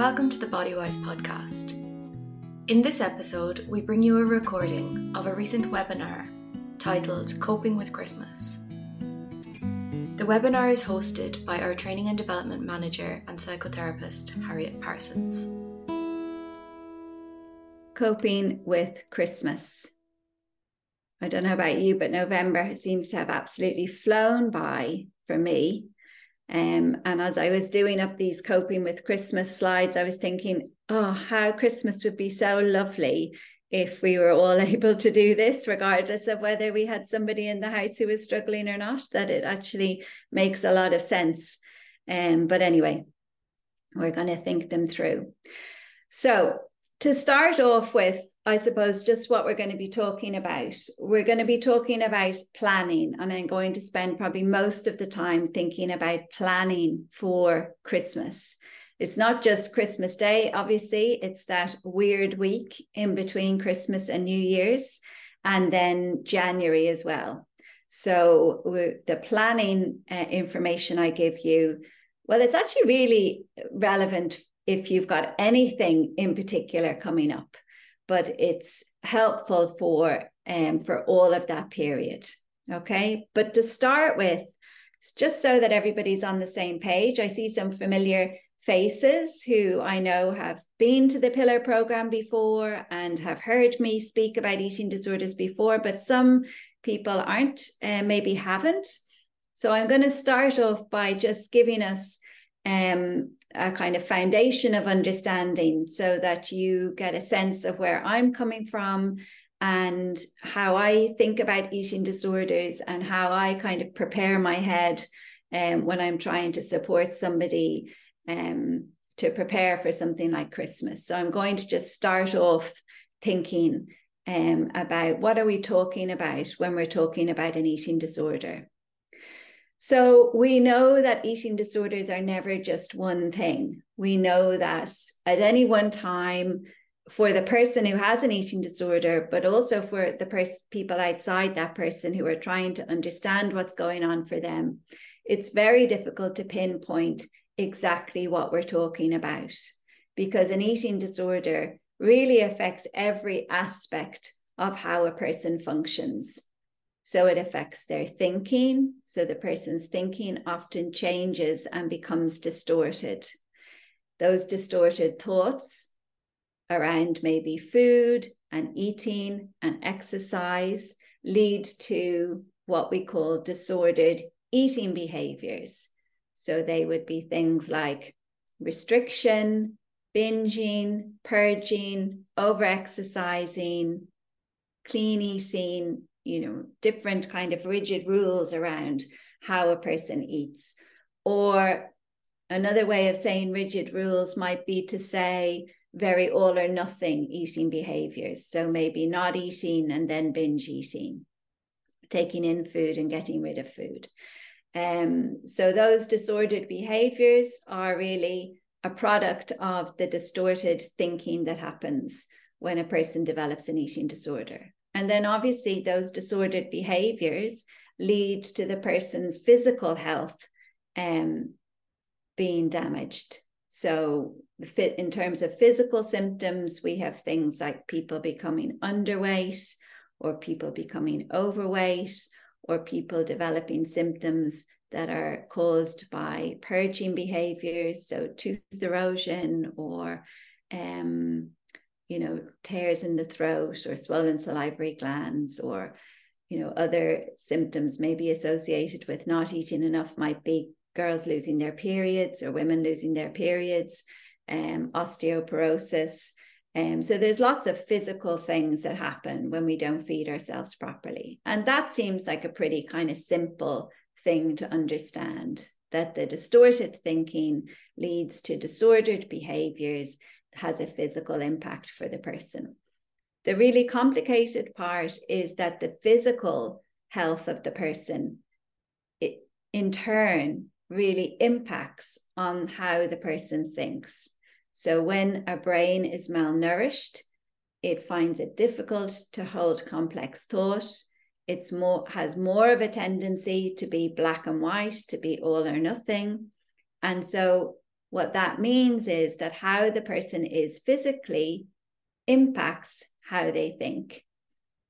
Welcome to the Bodywhys podcast. In this episode, we bring you a recording of a recent webinar titled Coping with Christmas. The webinar is hosted by our Training and Development Manager and psychotherapist, Harriet Parsons. Coping with Christmas. I don't know about you, but November seems to have absolutely flown by for me. Um, and as I was doing up these coping with Christmas slides, I was thinking, oh, how Christmas would be so lovely if we were all able to do this, regardless of whether we had somebody in the house who was struggling or not, that it actually makes a lot of sense. Um, but anyway, we're going to think them through. So, to start off with, I suppose just what we're going to be talking about. We're going to be talking about planning, and I'm going to spend probably most of the time thinking about planning for Christmas. It's not just Christmas Day, obviously, it's that weird week in between Christmas and New Year's, and then January as well. So, the planning uh, information I give you, well, it's actually really relevant if you've got anything in particular coming up but it's helpful for um, for all of that period. Okay, but to start with, just so that everybody's on the same page, I see some familiar faces who I know have been to the Pillar program before and have heard me speak about eating disorders before, but some people aren't, uh, maybe haven't. So I'm going to start off by just giving us um, a kind of foundation of understanding so that you get a sense of where I'm coming from and how I think about eating disorders and how I kind of prepare my head um, when I'm trying to support somebody um, to prepare for something like Christmas. So I'm going to just start off thinking um, about what are we talking about when we're talking about an eating disorder. So we know that eating disorders are never just one thing. We know that at any one time, for the person who has an eating disorder, but also for the pers- people outside that person who are trying to understand what's going on for them, it's very difficult to pinpoint exactly what we're talking about because an eating disorder really affects every aspect of how a person functions. So it affects their thinking. So the person's thinking often changes and becomes distorted. Those distorted thoughts around maybe food and eating and exercise lead to what we call disordered eating behaviors. So they would be things like restriction, binging, purging, over exercising, clean eating, you know different kind of rigid rules around how a person eats. Or another way of saying rigid rules might be to say very all or nothing eating behaviors. So maybe not eating and then binge eating taking in food and getting rid of food. Um, so those disordered behaviors are really a product of the distorted thinking that happens when a person develops an eating disorder and then obviously those disordered behaviors lead to the person's physical health um, being damaged. So, in terms of physical symptoms, we have things like people becoming underweight, or people becoming overweight, or people developing symptoms that are caused by purging behaviors, so tooth erosion or um, you know, tears in the throat or swollen salivary glands or, you know, other symptoms maybe associated with not eating enough might be girls losing their periods or women losing their periods, um, osteoporosis. Um, so there's lots of physical things that happen when we don't feed ourselves properly. And that seems like a pretty kind of simple thing to understand that the distorted thinking leads to disordered behaviors has a physical impact for the person. The really complicated part is that the physical health of the person, it, in turn, really impacts on how the person thinks. So when a brain is malnourished, it finds it difficult to hold complex thought. It's more has more of a tendency to be black and white, to be all or nothing. And so what that means is that how the person is physically impacts how they think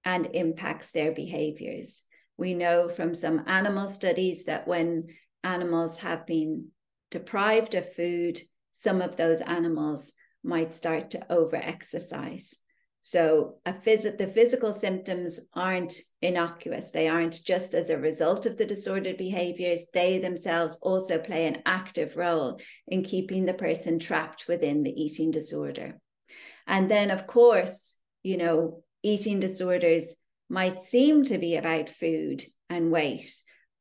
and impacts their behaviors. We know from some animal studies that when animals have been deprived of food, some of those animals might start to over exercise. So phys- the physical symptoms aren't innocuous. They aren't just as a result of the disordered behaviors. They themselves also play an active role in keeping the person trapped within the eating disorder. And then, of course, you know, eating disorders might seem to be about food and weight,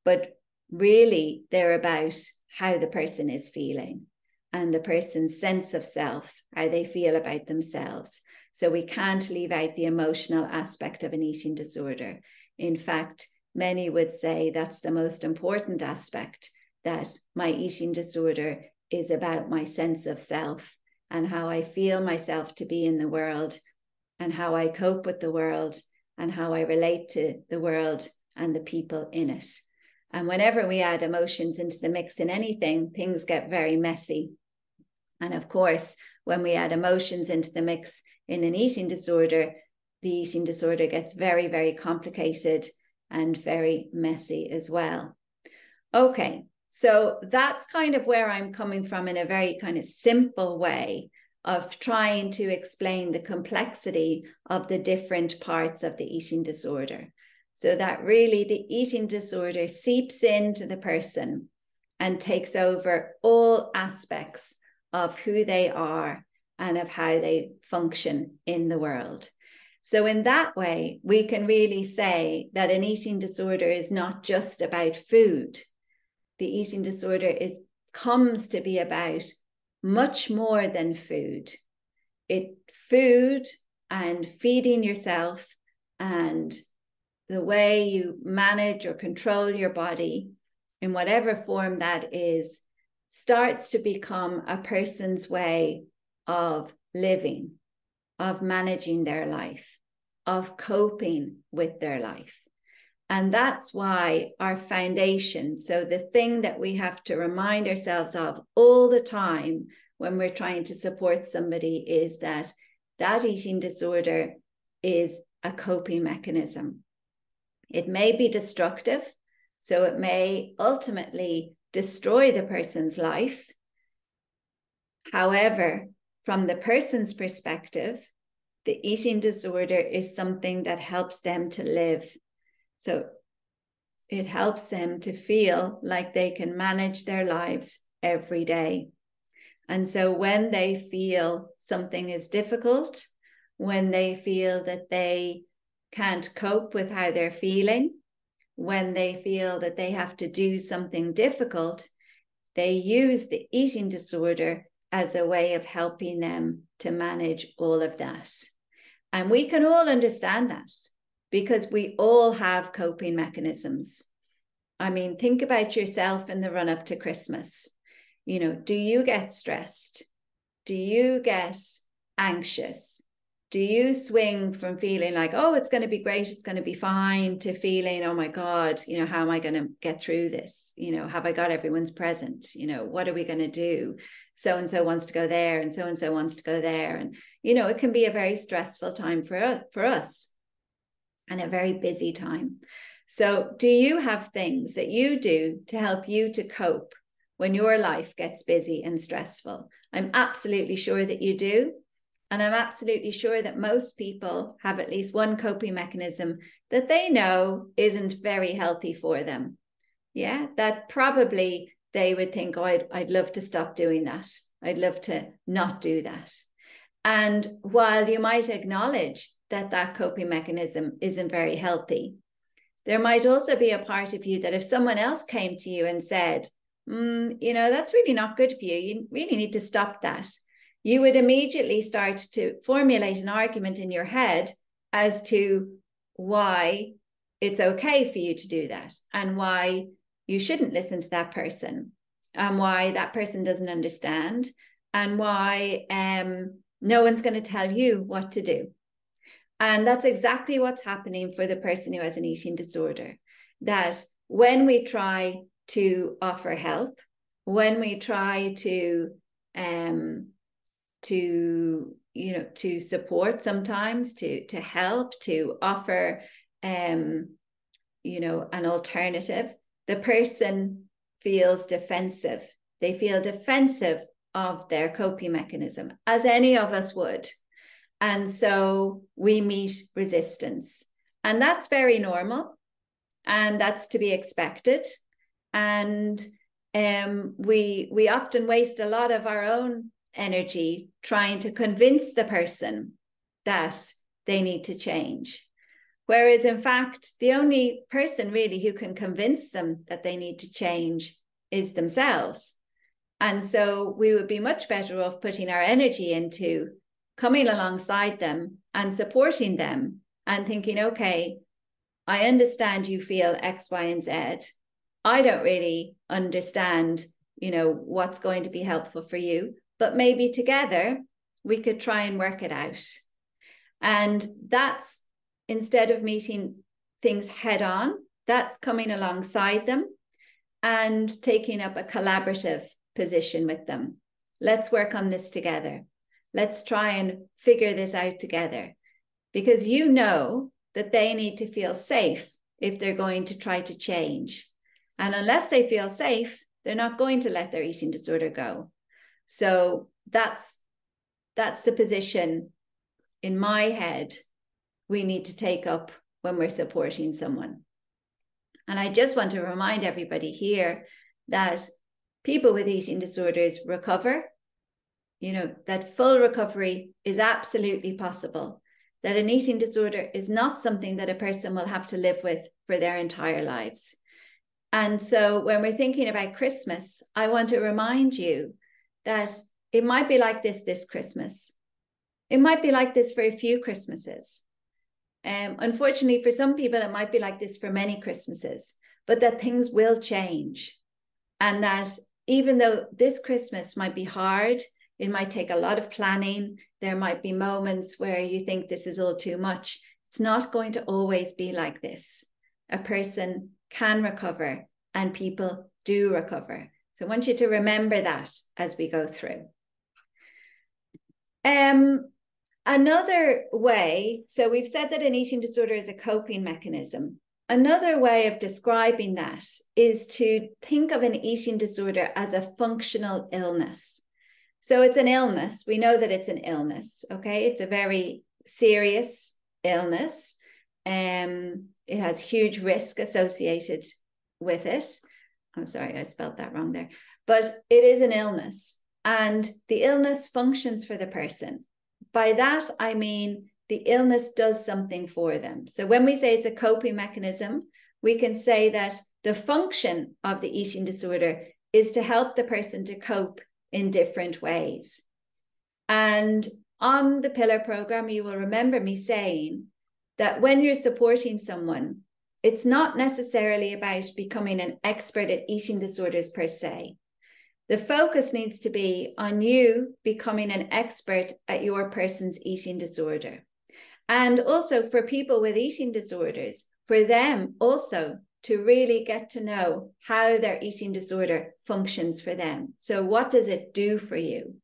but really they're about how the person is feeling and the person's sense of self, how they feel about themselves. So we can't leave out the emotional aspect of an eating disorder. In fact, many would say that's the most important aspect that my eating disorder is about my sense of self and how I feel myself to be in the world and how I cope with the world and how I relate to the world and the people in it. And whenever we add emotions into the mix in anything, things get very messy. And of course, when we add emotions into the mix in an eating disorder, the eating disorder gets very, very complicated and very messy as well. Okay, so that's kind of where I'm coming from in a very kind of simple way of trying to explain the complexity of the different parts of the eating disorder. So that really the eating disorder seeps into the person and takes over all aspects of who they are and of how they function in the world. So, in that way, we can really say that an eating disorder is not just about food. The eating disorder is comes to be about much more than food. It food and feeding yourself and the way you manage or control your body in whatever form that is starts to become a person's way of living, of managing their life, of coping with their life. And that's why our foundation, so the thing that we have to remind ourselves of all the time when we're trying to support somebody is that that eating disorder is a coping mechanism. It may be destructive, so it may ultimately destroy the person's life. However, from the person's perspective, the eating disorder is something that helps them to live so it helps them to feel like they can manage their lives every day. And so when they feel something is difficult, when they feel that they can't cope with how they're feeling, when they feel that they have to do something difficult, they use the eating disorder as a way of helping them to manage all of that. And we can all understand that because we all have coping mechanisms. I mean, think about yourself in the run up to Christmas. You know, do you get stressed? Do you get anxious? Do you swing from feeling like, oh, it's going to be great, it's going to be fine, to feeling, oh my God, you know, how am I going to get through this? You know, have I got everyone's present? You know, what are we going to do? So and so wants to go there, and so and so wants to go there. And, you know, it can be a very stressful time for, for us and a very busy time. So, do you have things that you do to help you to cope when your life gets busy and stressful? I'm absolutely sure that you do. And I'm absolutely sure that most people have at least one coping mechanism that they know isn't very healthy for them. Yeah, that probably they would think, oh, I'd, I'd love to stop doing that. I'd love to not do that. And while you might acknowledge that that coping mechanism isn't very healthy. There might also be a part of you that if someone else came to you and said, mm, you know, that's really not good for you, you really need to stop that, you would immediately start to formulate an argument in your head as to why it's okay for you to do that and why you shouldn't listen to that person and why that person doesn't understand and why um, no one's going to tell you what to do and that's exactly what's happening for the person who has an eating disorder. That when we try to offer help, when we try to um, to you know to support sometimes to to help to offer um you know an alternative. The person feels defensive. They feel defensive of their coping mechanism as any of us would. And so we meet resistance. And that's very normal. And that's to be expected. And um, we we often waste a lot of our own energy trying to convince the person that they need to change. Whereas, in fact, the only person really who can convince them that they need to change is themselves. And so we would be much better off putting our energy into coming alongside them and supporting them and thinking, okay, I understand you feel X, Y, and Z. I don't really understand, you know, what's going to be helpful for you but maybe together we could try and work it out. And that's instead of meeting things head on, that's coming alongside them and taking up a collaborative position with them. Let's work on this together. Let's try and figure this out together because you know that they need to feel safe if they're going to try to change. And unless they feel safe, they're not going to let their eating disorder go. So that's that's the position in my head we need to take up when we're supporting someone. And I just want to remind everybody here that people with eating disorders recover. You know, that full recovery is absolutely possible. That an eating disorder is not something that a person will have to live with for their entire lives. And so when we're thinking about Christmas, I want to remind you that it might be like this this Christmas. It might be like this for a few Christmases. Um, unfortunately, for some people, it might be like this for many Christmases, but that things will change. And that even though this Christmas might be hard, it might take a lot of planning, there might be moments where you think this is all too much. It's not going to always be like this. A person can recover and people do recover. So I want you to remember that as we go through. Um, another way, so we've said that an eating disorder is a coping mechanism. Another way of describing that is to think of an eating disorder as a functional illness. So it's an illness. We know that it's an illness. Okay. It's a very serious illness. Um, it has huge risk associated with it. I'm sorry, I spelled that wrong there. But it is an illness, and the illness functions for the person. By that, I mean the illness does something for them. So when we say it's a coping mechanism, we can say that the function of the eating disorder is to help the person to cope in different ways. And on the pillar program, you will remember me saying that when you're supporting someone, it's not necessarily about becoming an expert at eating disorders per se. The focus needs to be on you becoming an expert at your person's eating disorder. And also for people with eating disorders, for them also to really get to know how their eating disorder functions for them. So, what does it do for you?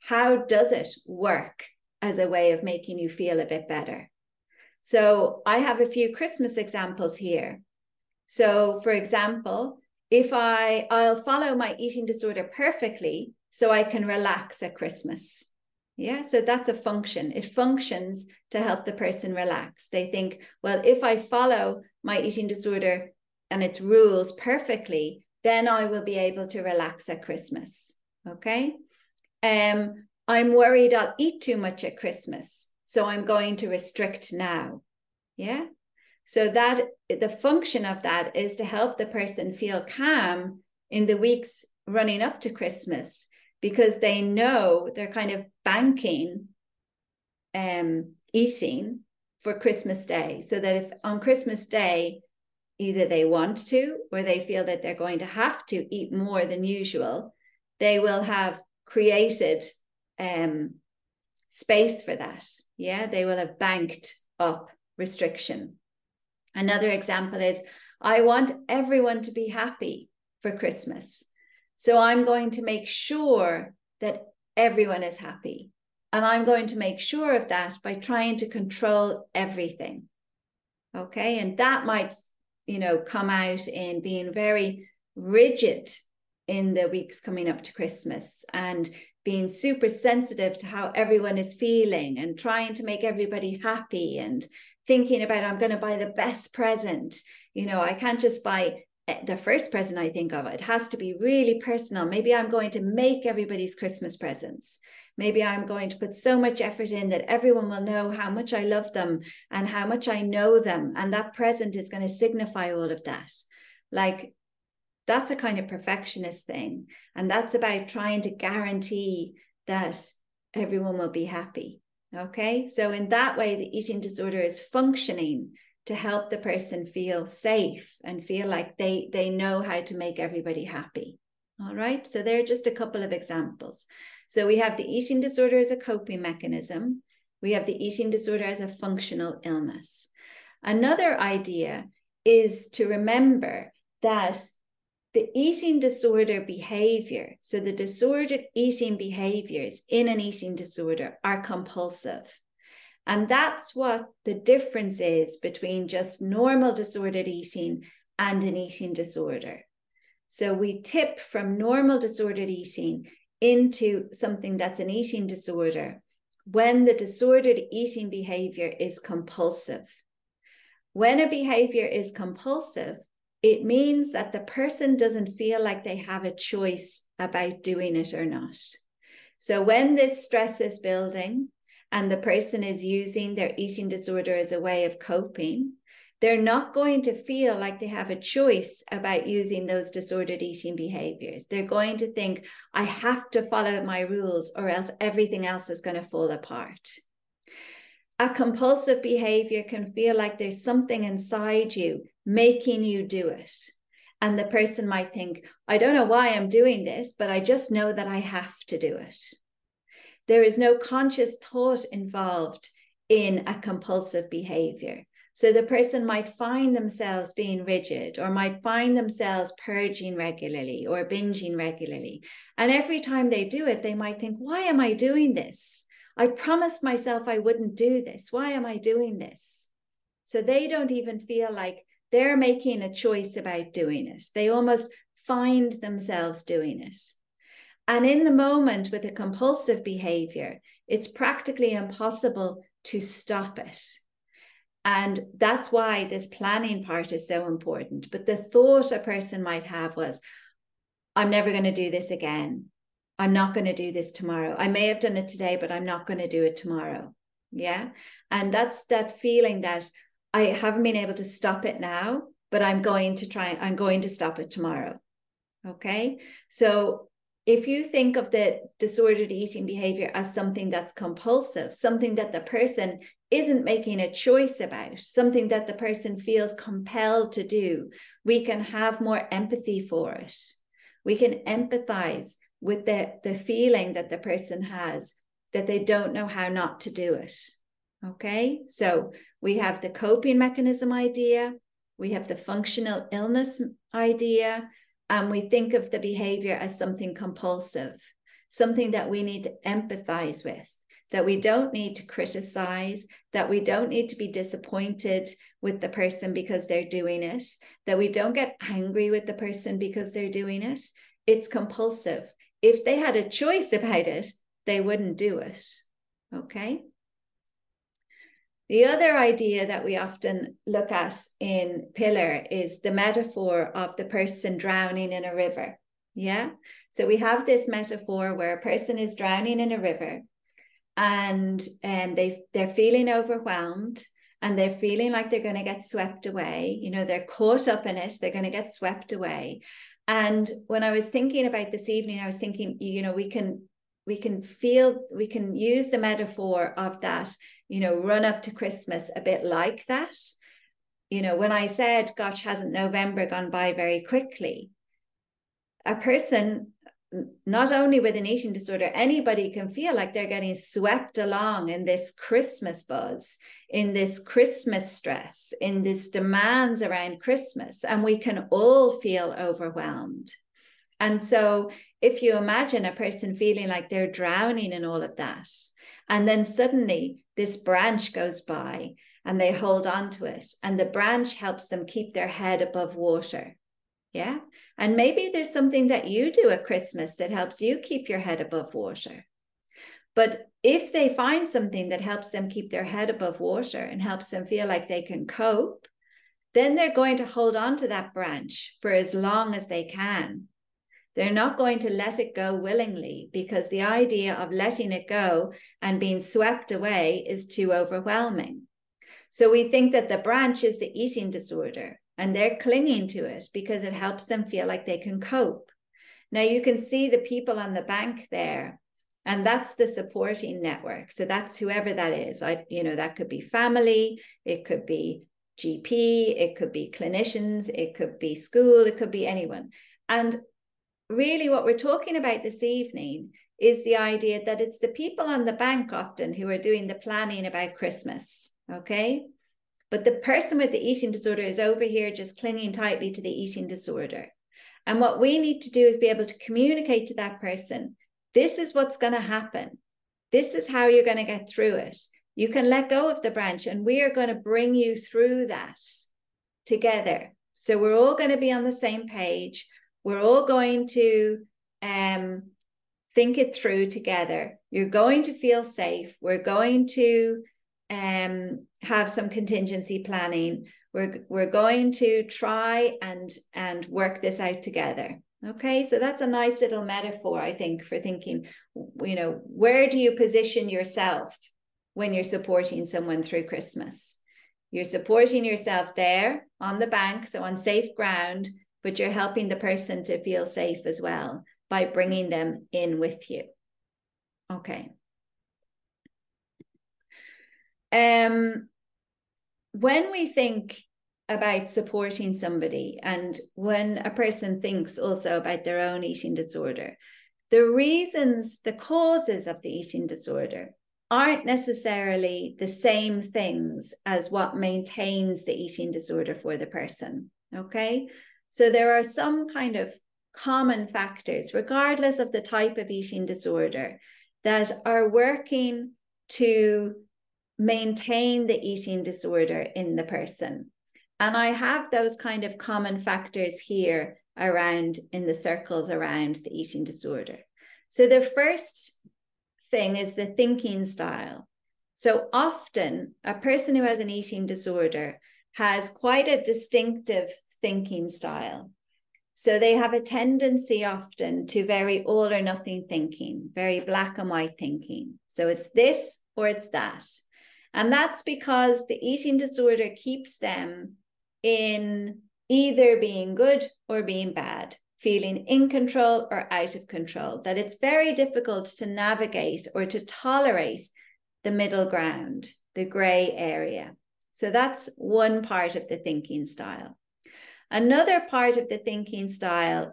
How does it work as a way of making you feel a bit better? So I have a few Christmas examples here. So for example, if I I'll follow my eating disorder perfectly so I can relax at Christmas. Yeah, so that's a function. It functions to help the person relax. They think, well, if I follow my eating disorder and its rules perfectly, then I will be able to relax at Christmas. Okay. Um, I'm worried I'll eat too much at Christmas. So I'm going to restrict now. Yeah. So that the function of that is to help the person feel calm in the weeks running up to Christmas because they know they're kind of banking um, eating for Christmas Day. So that if on Christmas Day, either they want to or they feel that they're going to have to eat more than usual, they will have created um, space for that. Yeah, they will have banked up restriction. Another example is I want everyone to be happy for Christmas. So I'm going to make sure that everyone is happy. And I'm going to make sure of that by trying to control everything. Okay. And that might, you know, come out in being very rigid in the weeks coming up to Christmas and being super sensitive to how everyone is feeling and trying to make everybody happy and thinking about I'm going to buy the best present. You know, I can't just buy eh, the first present I think of. It has to be really personal. Maybe I'm going to make everybody's Christmas presents. Maybe I'm going to put so much effort in that everyone will know how much I love them and how much I know them. And that present is going to signify all of that. Like that's a kind of perfectionist thing. And that's about trying to guarantee that everyone will be happy. Okay. So, in that way, the eating disorder is functioning to help the person feel safe and feel like they, they know how to make everybody happy. All right. So, there are just a couple of examples. So, we have the eating disorder as a coping mechanism, we have the eating disorder as a functional illness. Another idea is to remember that the eating disorder behavior, so the disordered eating behaviors in an eating disorder are compulsive. And that's what the difference is between just normal disordered eating and an eating disorder. So we tip from normal disordered eating into something that's an eating disorder when the disordered eating behavior is compulsive. When a behavior is compulsive, it means that the person doesn't feel like they have a choice about doing it or not. So when this stress is building and the person is using their eating disorder as a way of coping, they're not going to feel like they have a choice about using those disordered eating behaviors. They're going to think, I have to follow my rules or else everything else is going to fall apart a compulsive behavior can feel like there's something inside you making you do it. And the person might think, I don't know why I'm doing this, but I just know that I have to do it. There is no conscious thought involved in a compulsive behavior. So the person might find themselves being rigid or might find themselves purging regularly or binging regularly. And every time they do it, they might think, why am I doing this? I promised myself I wouldn't do this. Why am I doing this? So they don't even feel like they're making a choice about doing it. They almost find themselves doing it. And in the moment with a compulsive behavior, it's practically impossible to stop it. And that's why this planning part is so important. But the thought a person might have was, I'm never going to do this again. I'm not going to do this tomorrow. I may have done it today, but I'm not going to do it tomorrow. Yeah. And that's that feeling that I haven't been able to stop it now, but I'm going to try, I'm going to stop it tomorrow. Okay. So if you think of the disordered eating behavior as something that's compulsive, something that the person isn't making a choice about, something that the person feels compelled to do, we can have more empathy for it. We can empathize with the, the feeling that the person has that they don't know how not to do it. Okay, so we have the coping mechanism idea, we have the functional illness idea, and we think of the behavior as something compulsive, something that we need to empathize with, that we don't need to criticize, that we don't need to be disappointed with the person because they're doing it, that we don't get angry with the person because they're doing it. It's compulsive if they had a choice about it, they wouldn't do it. Okay. The other idea that we often look at in Pillar is the metaphor of the person drowning in a river. Yeah. So we have this metaphor where a person is drowning in a river and um, they, they're feeling overwhelmed and they're feeling like they're going to get swept away. You know, they're caught up in it, they're going to get swept away. And when I was thinking about this evening, I was thinking, you know, we can we can feel we can use the metaphor of that, you know, run up to Christmas a bit like that. You know, when I said, gosh, hasn't November gone by very quickly? A person not only with an eating disorder, anybody can feel like they're getting swept along in this Christmas buzz, in this Christmas stress, in this demands around Christmas. And we can all feel overwhelmed. And so, if you imagine a person feeling like they're drowning in all of that, and then suddenly this branch goes by and they hold on to it, and the branch helps them keep their head above water. Yeah. And maybe there's something that you do at Christmas that helps you keep your head above water. But if they find something that helps them keep their head above water and helps them feel like they can cope, then they're going to hold on to that branch for as long as they can. They're not going to let it go willingly because the idea of letting it go and being swept away is too overwhelming. So we think that the branch is the eating disorder and they're clinging to it because it helps them feel like they can cope. Now you can see the people on the bank there and that's the supporting network. So that's whoever that is. I you know that could be family it could be gp it could be clinicians it could be school it could be anyone. And really what we're talking about this evening is the idea that it's the people on the bank often who are doing the planning about christmas okay but the person with the eating disorder is over here just clinging tightly to the eating disorder and what we need to do is be able to communicate to that person this is what's going to happen. This is how you're going to get through it. You can let go of the branch, and we are going to bring you through that together. So we're all going to be on the same page. We're all going to um, think it through together. You're going to feel safe. We're going to um, have some contingency planning. We're, we're going to try and, and work this out together. Okay, so that's a nice little metaphor, I think, for thinking, you know, where do you position yourself when you're supporting someone through Christmas? You're supporting yourself there on the bank, so on safe ground, but you're helping the person to feel safe as well by bringing them in with you. Okay. Um, when we think about supporting somebody and when a person thinks also about their own eating disorder the reasons the causes of the eating disorder aren't necessarily the same things as what maintains the eating disorder for the person okay? So there are some kind of common factors regardless of the type of eating disorder that are working to maintain the eating disorder in the person and I have those kind of common factors here around in the circles around the eating disorder. So the first thing is the thinking style. So often a person who has an eating disorder has quite a distinctive thinking style. So they have a tendency often to very all or nothing thinking, very black and white thinking. So it's this or it's that. And that's because the eating disorder keeps them in either being good or being bad, feeling in control or out of control, that it's very difficult to navigate or to tolerate the middle ground, the gray area. So that's one part of the thinking style. Another part of the thinking style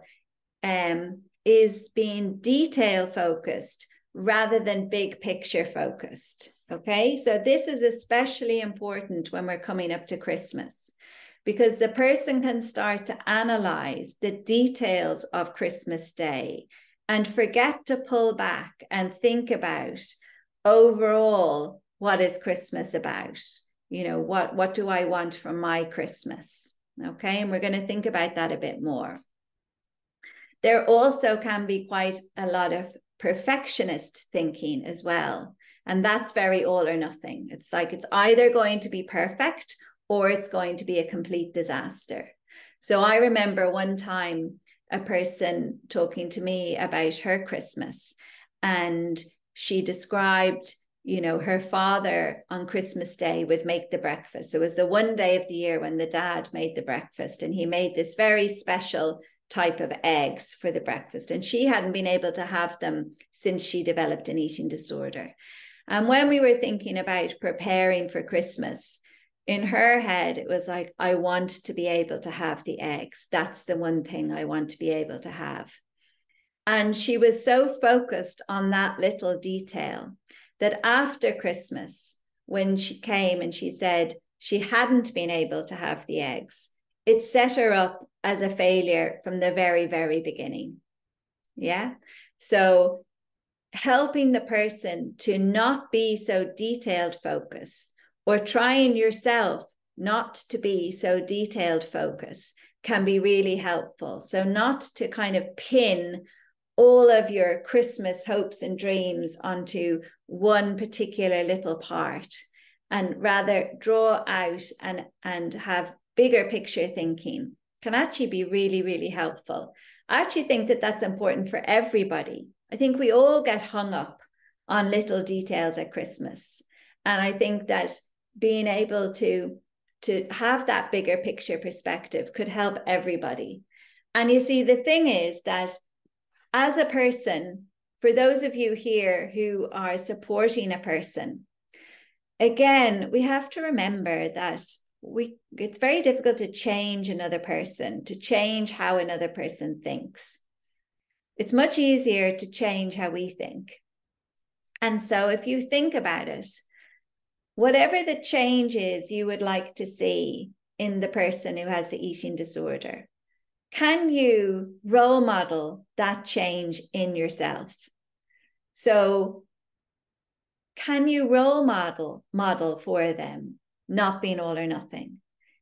um, is being detail focused rather than big picture focused. Okay, so this is especially important when we're coming up to Christmas because the person can start to analyze the details of Christmas Day and forget to pull back and think about overall what is Christmas about? You know, what, what do I want from my Christmas? Okay, and we're going to think about that a bit more. There also can be quite a lot of perfectionist thinking as well. And that's very all or nothing. It's like it's either going to be perfect or it's going to be a complete disaster. So I remember one time a person talking to me about her Christmas and she described you know her father on christmas day would make the breakfast so it was the one day of the year when the dad made the breakfast and he made this very special type of eggs for the breakfast and she hadn't been able to have them since she developed an eating disorder and when we were thinking about preparing for christmas in her head, it was like, I want to be able to have the eggs. That's the one thing I want to be able to have. And she was so focused on that little detail that after Christmas, when she came and she said she hadn't been able to have the eggs, it set her up as a failure from the very, very beginning. Yeah. So helping the person to not be so detailed focused or trying yourself not to be so detailed focused can be really helpful. So, not to kind of pin all of your Christmas hopes and dreams onto one particular little part and rather draw out and, and have bigger picture thinking can actually be really, really helpful. I actually think that that's important for everybody. I think we all get hung up on little details at Christmas. And I think that being able to to have that bigger picture perspective could help everybody. And you see, the thing is that as a person, for those of you here who are supporting a person, again, we have to remember that we it's very difficult to change another person, to change how another person thinks. It's much easier to change how we think. And so if you think about it, whatever the change is you would like to see in the person who has the eating disorder, can you role model that change in yourself? So, can you role model model for them not being all or nothing?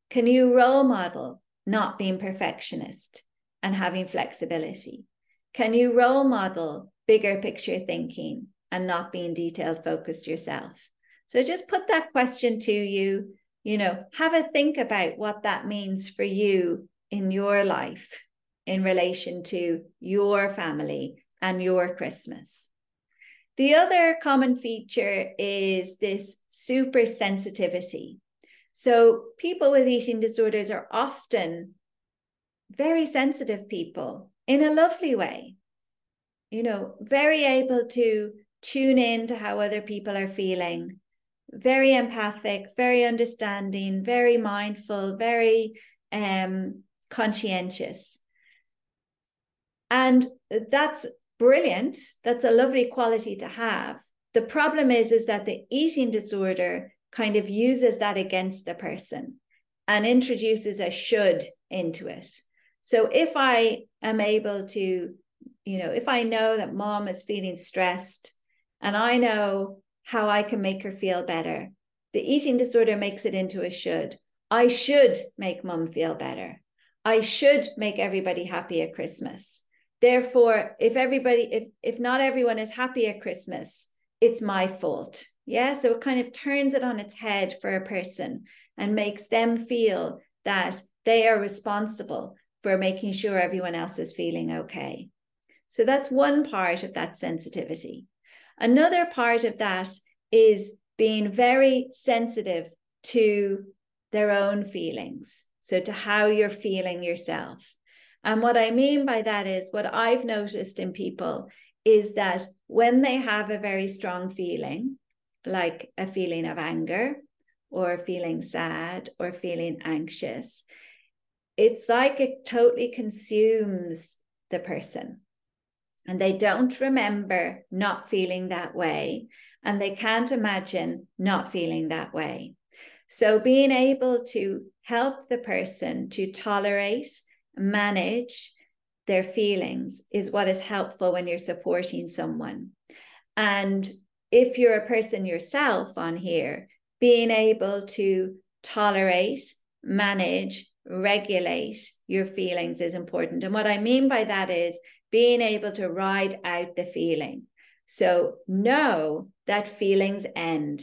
Can you role model not being perfectionist and having flexibility? Can you role model bigger picture thinking and not being detailed focused yourself? So just put that question to you, you know, have a think about what that means for you in your life in relation to your family and your Christmas. The other common feature is this super sensitivity. So, people with eating disorders are often very sensitive people in a lovely way, you know, very able to tune in to how other people are feeling, very empathic, very understanding, very mindful, very um, conscientious. And that's brilliant. That's a lovely quality to have. The problem is, is that the eating disorder kind of uses that against the person and introduces a should into it. So if I am able to, you know, if I know that mom is feeling stressed and I know how I can make her feel better. The eating disorder makes it into a should. I should make mom feel better. I should make everybody happy at Christmas. Therefore, if everybody, if if not everyone is happy at Christmas, it's my fault. Yeah. So it kind of turns it on its head for a person and makes them feel that they are responsible for making sure everyone else is feeling okay. So that's one part of that sensitivity. Another part of that is being very sensitive to their own feelings. So, to how you're feeling yourself. And what I mean by that is what I've noticed in people is that when they have a very strong feeling, like a feeling of anger or feeling sad or feeling anxious, it's like it totally consumes the person and they don't remember not feeling that way and they can't imagine not feeling that way. So, being able to help the person to tolerate, manage their feelings is what is helpful when you're supporting someone. And if you're a person yourself on here, being able to tolerate, manage, regulate your feelings is important. And what I mean by that is being able to ride out the feeling. So know that feelings end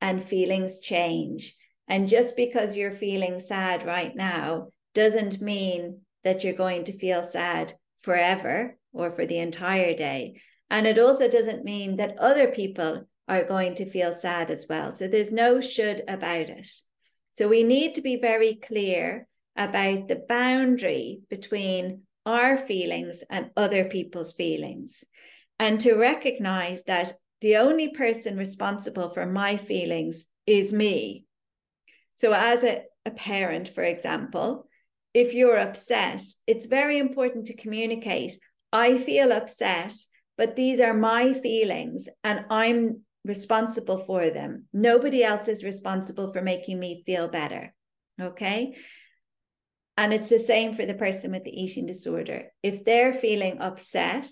and feelings change. And just because you're feeling sad right now doesn't mean that you're going to feel sad forever or for the entire day. And it also doesn't mean that other people are going to feel sad as well. So there's no should about it. So we need to be very clear about the boundary between our feelings and other people's feelings. And to recognize that the only person responsible for my feelings is me. So, as a, a parent, for example, if you're upset, it's very important to communicate. I feel upset, but these are my feelings and I'm responsible for them. Nobody else is responsible for making me feel better. Okay. And it's the same for the person with the eating disorder. If they're feeling upset,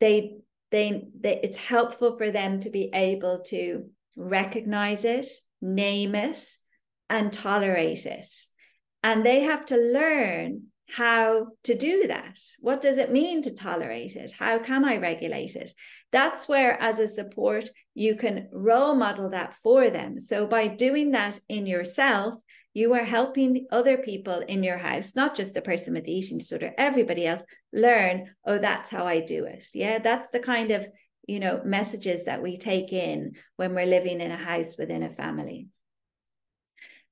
they, they, they, it's helpful for them to be able to recognize it, name it, and tolerate it. And they have to learn how to do that. What does it mean to tolerate it? How can I regulate it? That's where, as a support, you can role model that for them. So, by doing that in yourself, you are helping the other people in your house, not just the person with the eating disorder, everybody else learn, oh, that's how I do it. Yeah, that's the kind of you know messages that we take in when we're living in a house within a family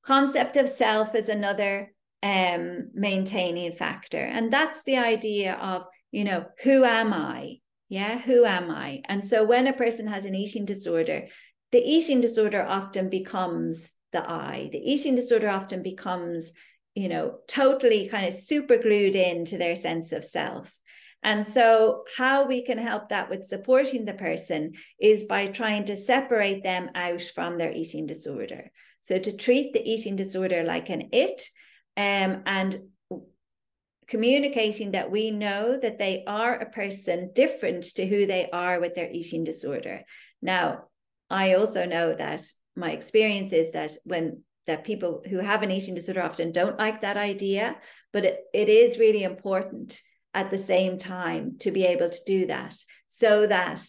concept of self is another um, maintaining factor. And that's the idea of, you know, who am I? Yeah, who am I? And so when a person has an eating disorder, the eating disorder often becomes the I. The eating disorder often becomes, you know, totally kind of super glued into their sense of self. And so, how we can help that with supporting the person is by trying to separate them out from their eating disorder. So, to treat the eating disorder like an it um, and communicating that we know that they are a person different to who they are with their eating disorder. Now, I also know that my experience is that when that people who have an eating disorder often don't like that idea, but it, it is really important at the same time to be able to do that so that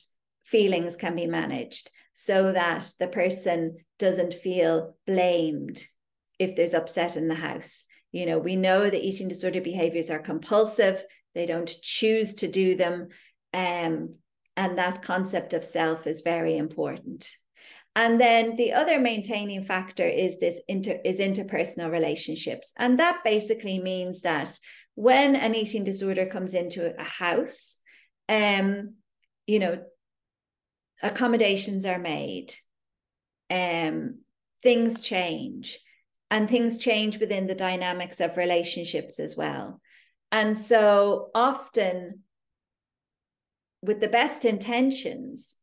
feelings can be managed, so that the person doesn't feel blamed if there's upset in the house, you know, we know that eating disorder behaviors are compulsive, they don't choose to do them. Um, and that concept of self is very important. And then the other maintaining factor is this inter, is interpersonal relationships. And that basically means that when an eating disorder comes into a house, um, you know, accommodations are made, um, things change and things change within the dynamics of relationships as well. And so often, with the best intentions,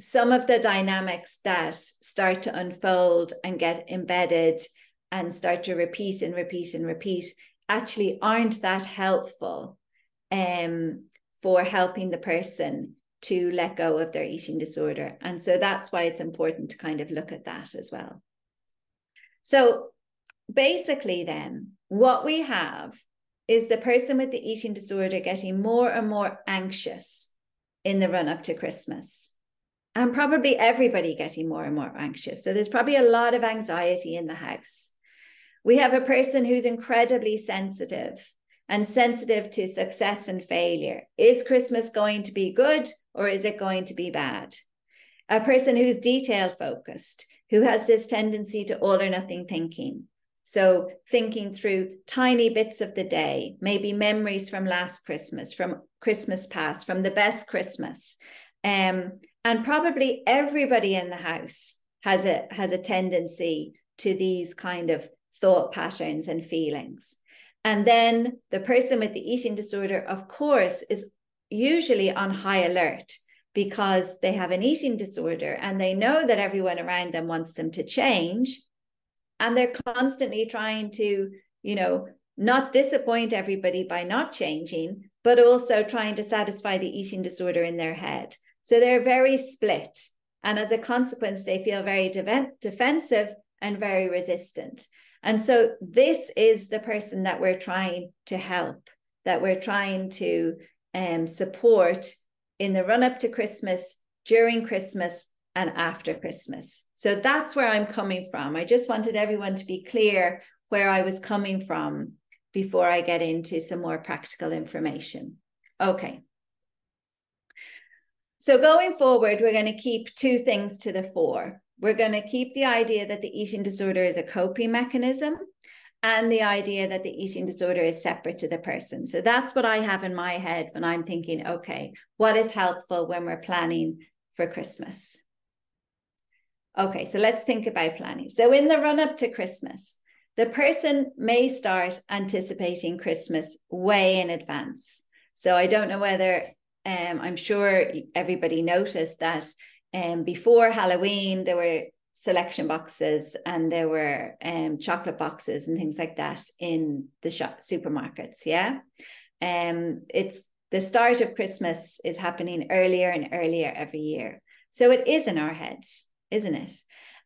some of the dynamics that start to unfold and get embedded and start to repeat and repeat and repeat actually aren't that helpful um, for helping the person to let go of their eating disorder. And so that's why it's important to kind of look at that as well. So basically, then, what we have is the person with the eating disorder getting more and more anxious in the run up to Christmas. And probably everybody getting more and more anxious. So there's probably a lot of anxiety in the house. We have a person who's incredibly sensitive and sensitive to success and failure. Is Christmas going to be good or is it going to be bad? A person who's detail focused, who has this tendency to all or nothing thinking. So, thinking through tiny bits of the day, maybe memories from last Christmas, from Christmas past, from the best Christmas. Um, and probably everybody in the house has a has a tendency to these kind of thought patterns and feelings. And then the person with the eating disorder, of course, is usually on high alert because they have an eating disorder and they know that everyone around them wants them to change. And they're constantly trying to you know not disappoint everybody by not changing but also trying to satisfy the eating disorder in their head. So they're very split. And as a consequence they feel very de- defensive and very resistant and so this is the person that we're trying to help that we're trying to um, support in the run up to christmas during christmas and after christmas so that's where I'm coming from. I just wanted everyone to be clear where I was coming from before I get into some more practical information. Okay. So going forward, we're going to keep two things to the fore. We're going to keep the idea that the eating disorder is a coping mechanism and the idea that the eating disorder is separate to the person. So that's what I have in my head when I'm thinking, okay, what is helpful when we're planning for Christmas? Okay, so let's think about planning. So, in the run up to Christmas, the person may start anticipating Christmas way in advance. So, I don't know whether um, I'm sure everybody noticed that um, before Halloween, there were selection boxes and there were um, chocolate boxes and things like that in the shop, supermarkets. Yeah. Um, it's the start of Christmas is happening earlier and earlier every year. So it is in our heads, isn't it?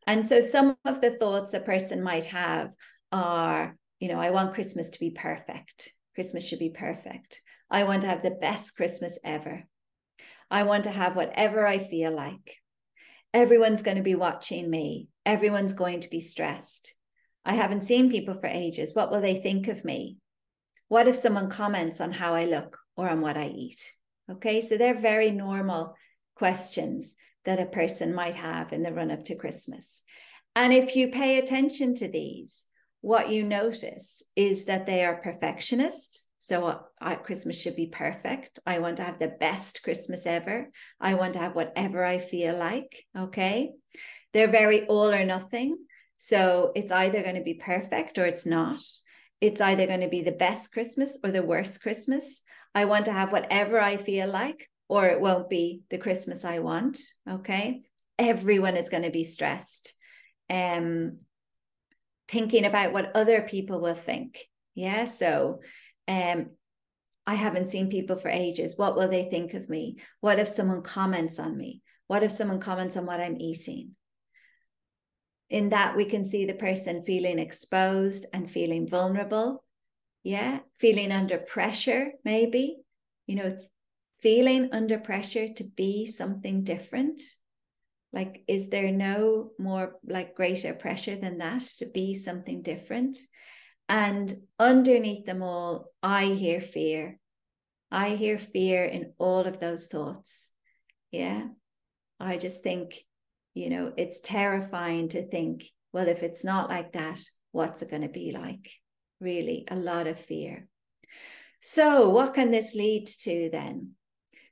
And so some of the thoughts a person might have are, you know, I want Christmas to be perfect. Christmas should be perfect. I want to have the best Christmas ever. I want to have whatever I feel like. Everyone's going to be watching me. Everyone's going to be stressed. I haven't seen people for ages. What will they think of me? What if someone comments on how I look or on what I eat? Okay, so they're very normal questions that a person might have in the run up to Christmas. And if you pay attention to these, what you notice is that they are perfectionists. So uh, Christmas should be perfect. I want to have the best Christmas ever. I want to have whatever I feel like. Okay. They're very all or nothing. So it's either going to be perfect or it's not. It's either going to be the best Christmas or the worst Christmas. I want to have whatever I feel like, or it won't be the Christmas I want. Okay. Everyone is going to be stressed. Um, thinking about what other people will think. Yeah. So um I haven't seen people for ages. What will they think of me? What if someone comments on me? What if someone comments on what I'm eating? In that, we can see the person feeling exposed and feeling vulnerable. Yeah. Feeling under pressure, maybe, you know, feeling under pressure to be something different like is there no more like greater pressure than that to be something different and underneath them all i hear fear. I hear fear in all of those thoughts. Yeah. I just think you know it's terrifying to think well if it's not like that what's it going to be like? Really a lot of fear. So what can this lead to then?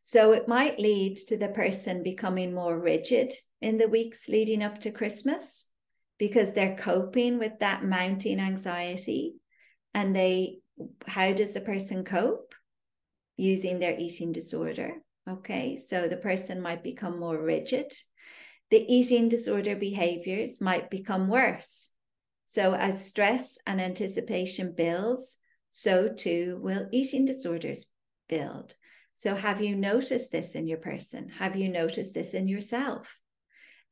So it might lead to the person becoming more rigid in the weeks leading up to Christmas because they're coping with that mounting anxiety. And they, how does the person cope? Using their eating disorder. Okay, so the person might become more rigid. The eating disorder behaviors might become worse. So, as stress and anticipation builds, so too will eating disorders build. So, have you noticed this in your person? Have you noticed this in yourself?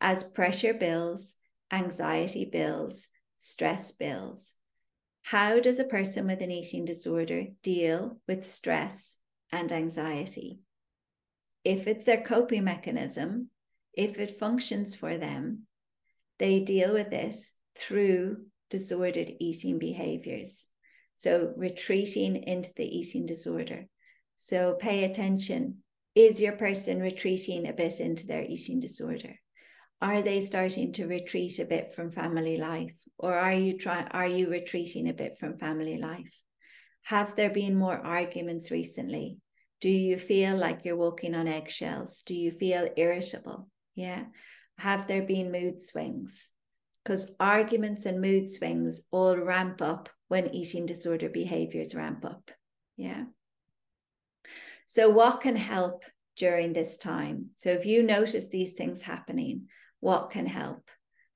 As pressure builds, anxiety builds, stress builds. How does a person with an eating disorder deal with stress and anxiety? If it's their coping mechanism, if it functions for them, they deal with it through disordered eating behaviors. So, retreating into the eating disorder so pay attention. Is your person retreating a bit into their eating disorder? Are they starting to retreat a bit from family life? Or are you trying are you retreating a bit from family life? Have there been more arguments recently? Do you feel like you're walking on eggshells? Do you feel irritable? Yeah. Have there been mood swings? Because arguments and mood swings all ramp up when eating disorder behaviors ramp up. Yeah. So, what can help during this time? So, if you notice these things happening, what can help?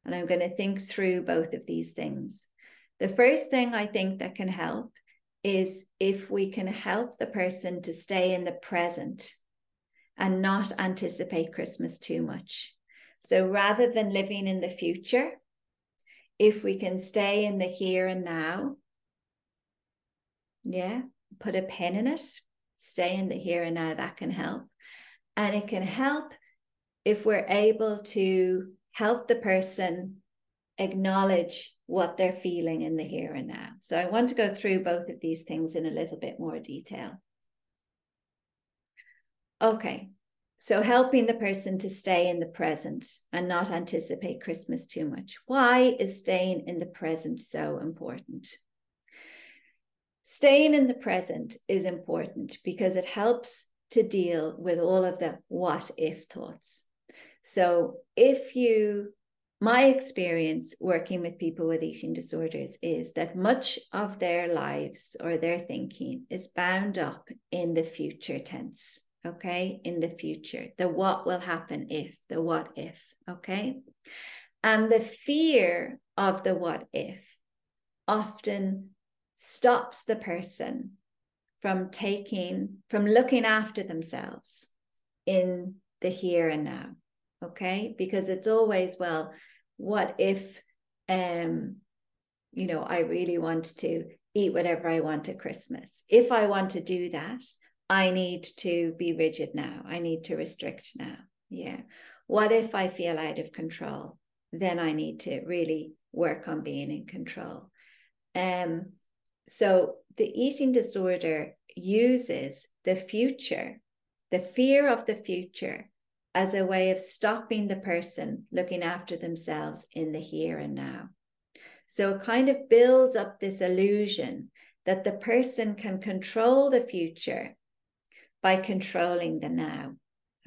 And I'm going to think through both of these things. The first thing I think that can help is if we can help the person to stay in the present and not anticipate Christmas too much. So rather than living in the future, if we can stay in the here and now, yeah, put a pin in it, stay in the here and now, that can help. And it can help if we're able to help the person acknowledge what they're feeling in the here and now. So I want to go through both of these things in a little bit more detail. Okay, so helping the person to stay in the present and not anticipate Christmas too much. Why is staying in the present so important? Staying in the present is important because it helps to deal with all of the what if thoughts. So, if you, my experience working with people with eating disorders is that much of their lives or their thinking is bound up in the future tense. Okay, in the future, the what will happen if, the what if. Okay. And the fear of the what if often stops the person from taking, from looking after themselves in the here and now. Okay. Because it's always, well, what if, um, you know, I really want to eat whatever I want at Christmas. If I want to do that, I need to be rigid now. I need to restrict now. Yeah. What if I feel out of control? Then I need to really work on being in control. Um, so the eating disorder uses the future, the fear of the future, as a way of stopping the person looking after themselves in the here and now. So it kind of builds up this illusion that the person can control the future by controlling the now.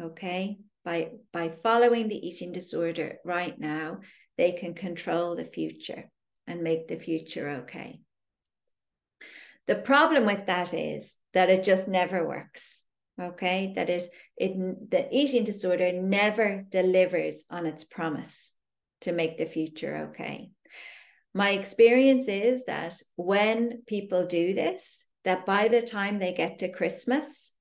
Okay. By, by following the eating disorder right now, they can control the future and make the future okay. The problem with that is that it just never works. Okay, that is it the eating disorder never delivers on its promise to make the future okay. My experience is that when people do this, that by the time they get to Christmas,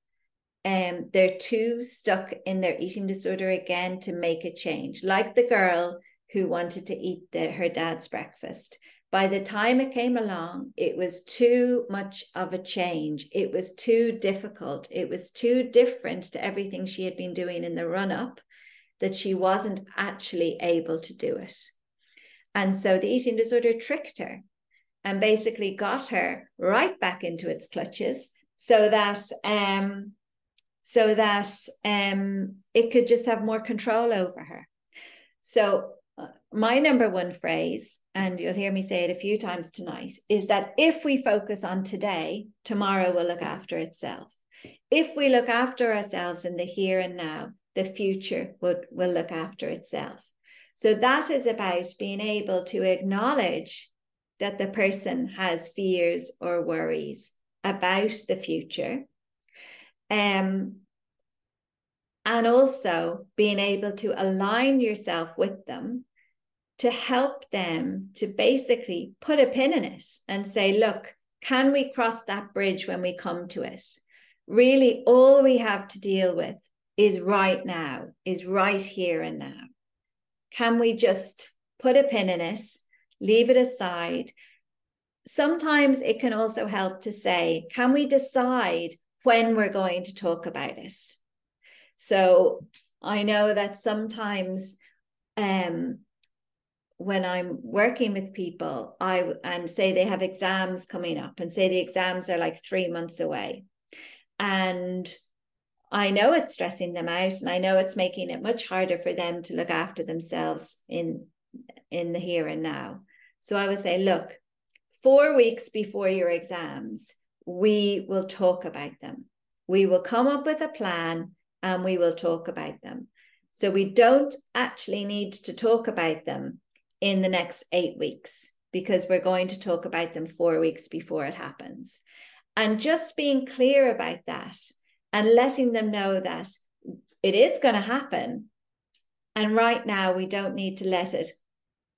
um, they're too stuck in their eating disorder again to make a change. Like the girl who wanted to eat the, her dad's breakfast. By the time it came along, it was too much of a change. It was too difficult. It was too different to everything she had been doing in the run up that she wasn't actually able to do it. And so the eating disorder tricked her and basically got her right back into its clutches so that um so that um it could just have more control over her. So my number one phrase, and you'll hear me say it a few times tonight, is that if we focus on today, tomorrow will look after itself. If we look after ourselves in the here and now, the future would, will look after itself. So that is about being able to acknowledge that the person has fears or worries about the future. Um, and also being able to align yourself with them to help them to basically put a pin in it and say, look, can we cross that bridge when we come to it? Really, all we have to deal with is right now, is right here and now. Can we just put a pin in it, leave it aside? Sometimes it can also help to say, can we decide when we're going to talk about it? So I know that sometimes um, when I'm working with people, I and say they have exams coming up and say the exams are like three months away. And I know it's stressing them out and I know it's making it much harder for them to look after themselves in in the here and now. So I would say, look, four weeks before your exams, we will talk about them. We will come up with a plan and we will talk about them. So we don't actually need to talk about them in the next eight weeks because we're going to talk about them four weeks before it happens. And just being clear about that and letting them know that it is going to happen. And right now, we don't need to let it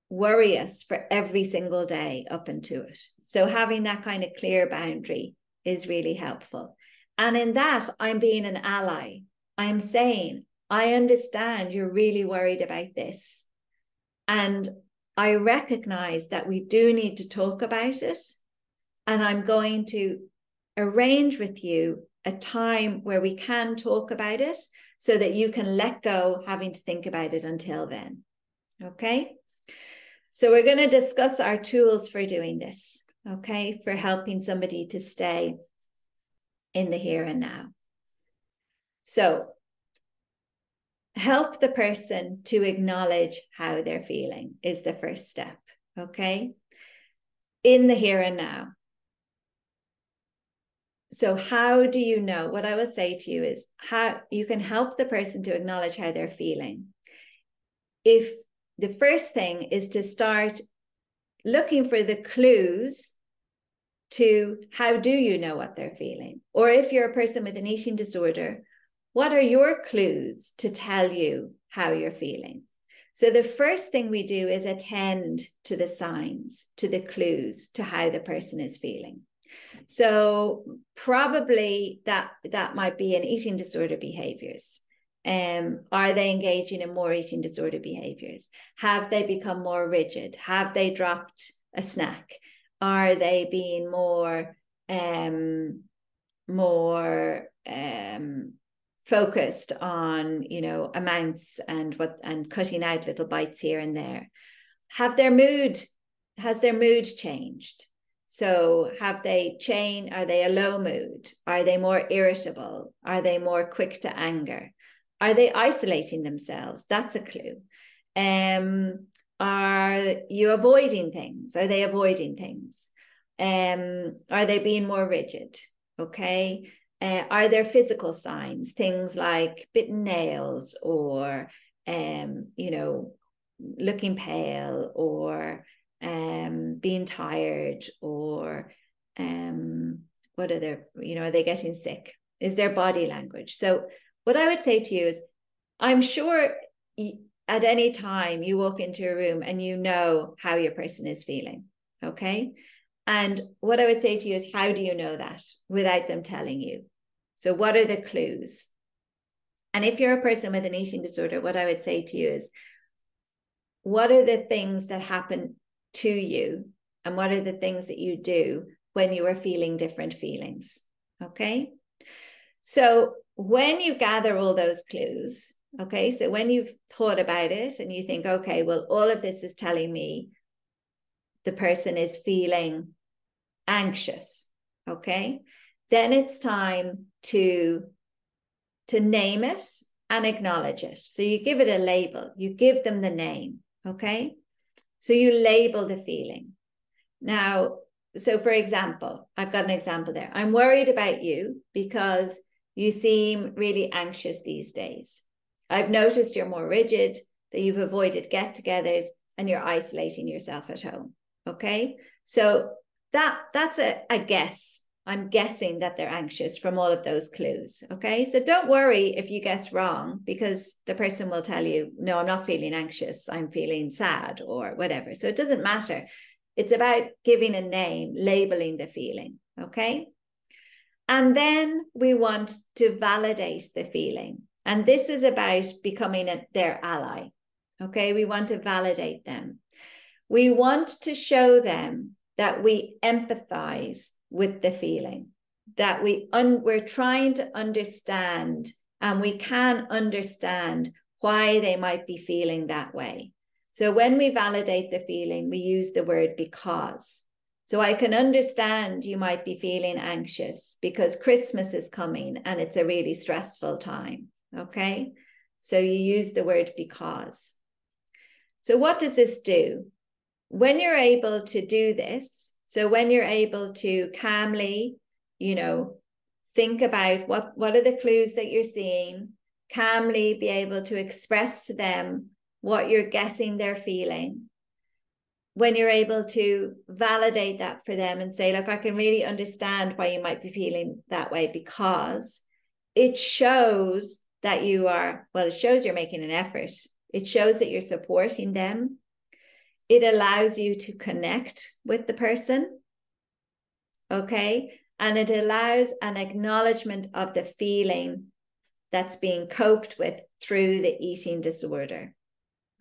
worry us for every single day up into it. So, having that kind of clear boundary is really helpful. And in that, I'm being an ally. I'm saying, I understand you're really worried about this. And I recognize that we do need to talk about it. And I'm going to arrange with you a time where we can talk about it so that you can let go having to think about it until then. Okay. So we're going to discuss our tools for doing this. Okay. For helping somebody to stay in the here and now. So help the person to acknowledge how they're feeling is the first step. Okay. In the here and now. So, how do you know? What I will say to you is how you can help the person to acknowledge how they're feeling. If the first thing is to start looking for the clues to how do you know what they're feeling? Or if you're a person with an eating disorder, what are your clues to tell you how you're feeling? So, the first thing we do is attend to the signs, to the clues to how the person is feeling. So probably that that might be an eating disorder behaviors. Um, are they engaging in more eating disorder behaviors? Have they become more rigid? Have they dropped a snack? Are they being more um, more um, focused on you know amounts and what and cutting out little bites here and there? Have their mood has their mood changed? So have they chain? Are they a low mood? Are they more irritable? Are they more quick to anger? Are they isolating themselves? That's a clue. Um, are you avoiding things? Are they avoiding things? Um, are they being more rigid? Okay. Uh, are there physical signs, things like bitten nails or, um, you know, looking pale or um, being tired or um, what are their, you know, are they getting sick? Is their body language? So, what I would say to you is, I'm sure at any time you walk into a room and you know how your person is feeling. Okay. And what I would say to you is, how do you know that without them telling you? So, what are the clues? And if you're a person with an eating disorder, what I would say to you is, what are the things that happen to you and what are the things that you do when you are feeling different feelings okay so when you gather all those clues okay so when you've thought about it and you think okay well all of this is telling me the person is feeling anxious okay then it's time to to name it and acknowledge it so you give it a label you give them the name okay so you label the feeling. Now, so for example, I've got an example there. I'm worried about you because you seem really anxious these days. I've noticed you're more rigid, that you've avoided get togethers, and you're isolating yourself at home. Okay. So that that's a, a guess I'm guessing that they're anxious from all of those clues. Okay. So don't worry if you guess wrong because the person will tell you, no, I'm not feeling anxious. I'm feeling sad or whatever. So it doesn't matter. It's about giving a name, labeling the feeling. Okay. And then we want to validate the feeling. And this is about becoming a, their ally. Okay. We want to validate them. We want to show them that we empathize with the feeling that we un- we're trying to understand and we can understand why they might be feeling that way. So when we validate the feeling we use the word because. So i can understand you might be feeling anxious because christmas is coming and it's a really stressful time okay? So you use the word because. So what does this do when you're able to do this so when you're able to calmly, you know, think about what what are the clues that you're seeing, calmly be able to express to them what you're guessing they're feeling. When you're able to validate that for them and say, look, I can really understand why you might be feeling that way because it shows that you are, well, it shows you're making an effort. It shows that you're supporting them it allows you to connect with the person. Okay. And it allows an acknowledgement of the feeling that's being coped with through the eating disorder.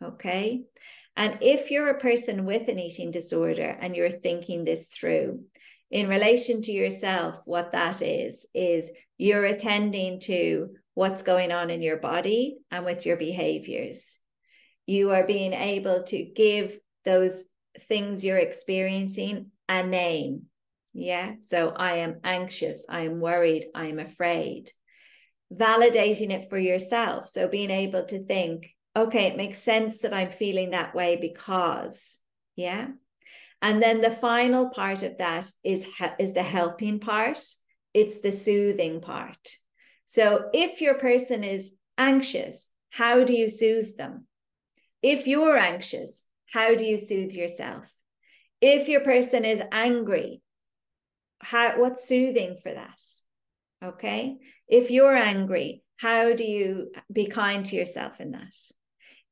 Okay. And if you're a person with an eating disorder and you're thinking this through, in relation to yourself, what that is, is you're attending to what's going on in your body and with your behaviors. You are being able to give those things you're experiencing a name. Yeah. So I am anxious. I am worried. I am afraid. Validating it for yourself. So being able to think, okay, it makes sense that I'm feeling that way because, yeah. And then the final part of that is, is the helping part. It's the soothing part. So if your person is anxious, how do you soothe them? If you're anxious, how do you soothe yourself? If your person is angry, how what's soothing for that? Okay. If you're angry, how do you be kind to yourself in that?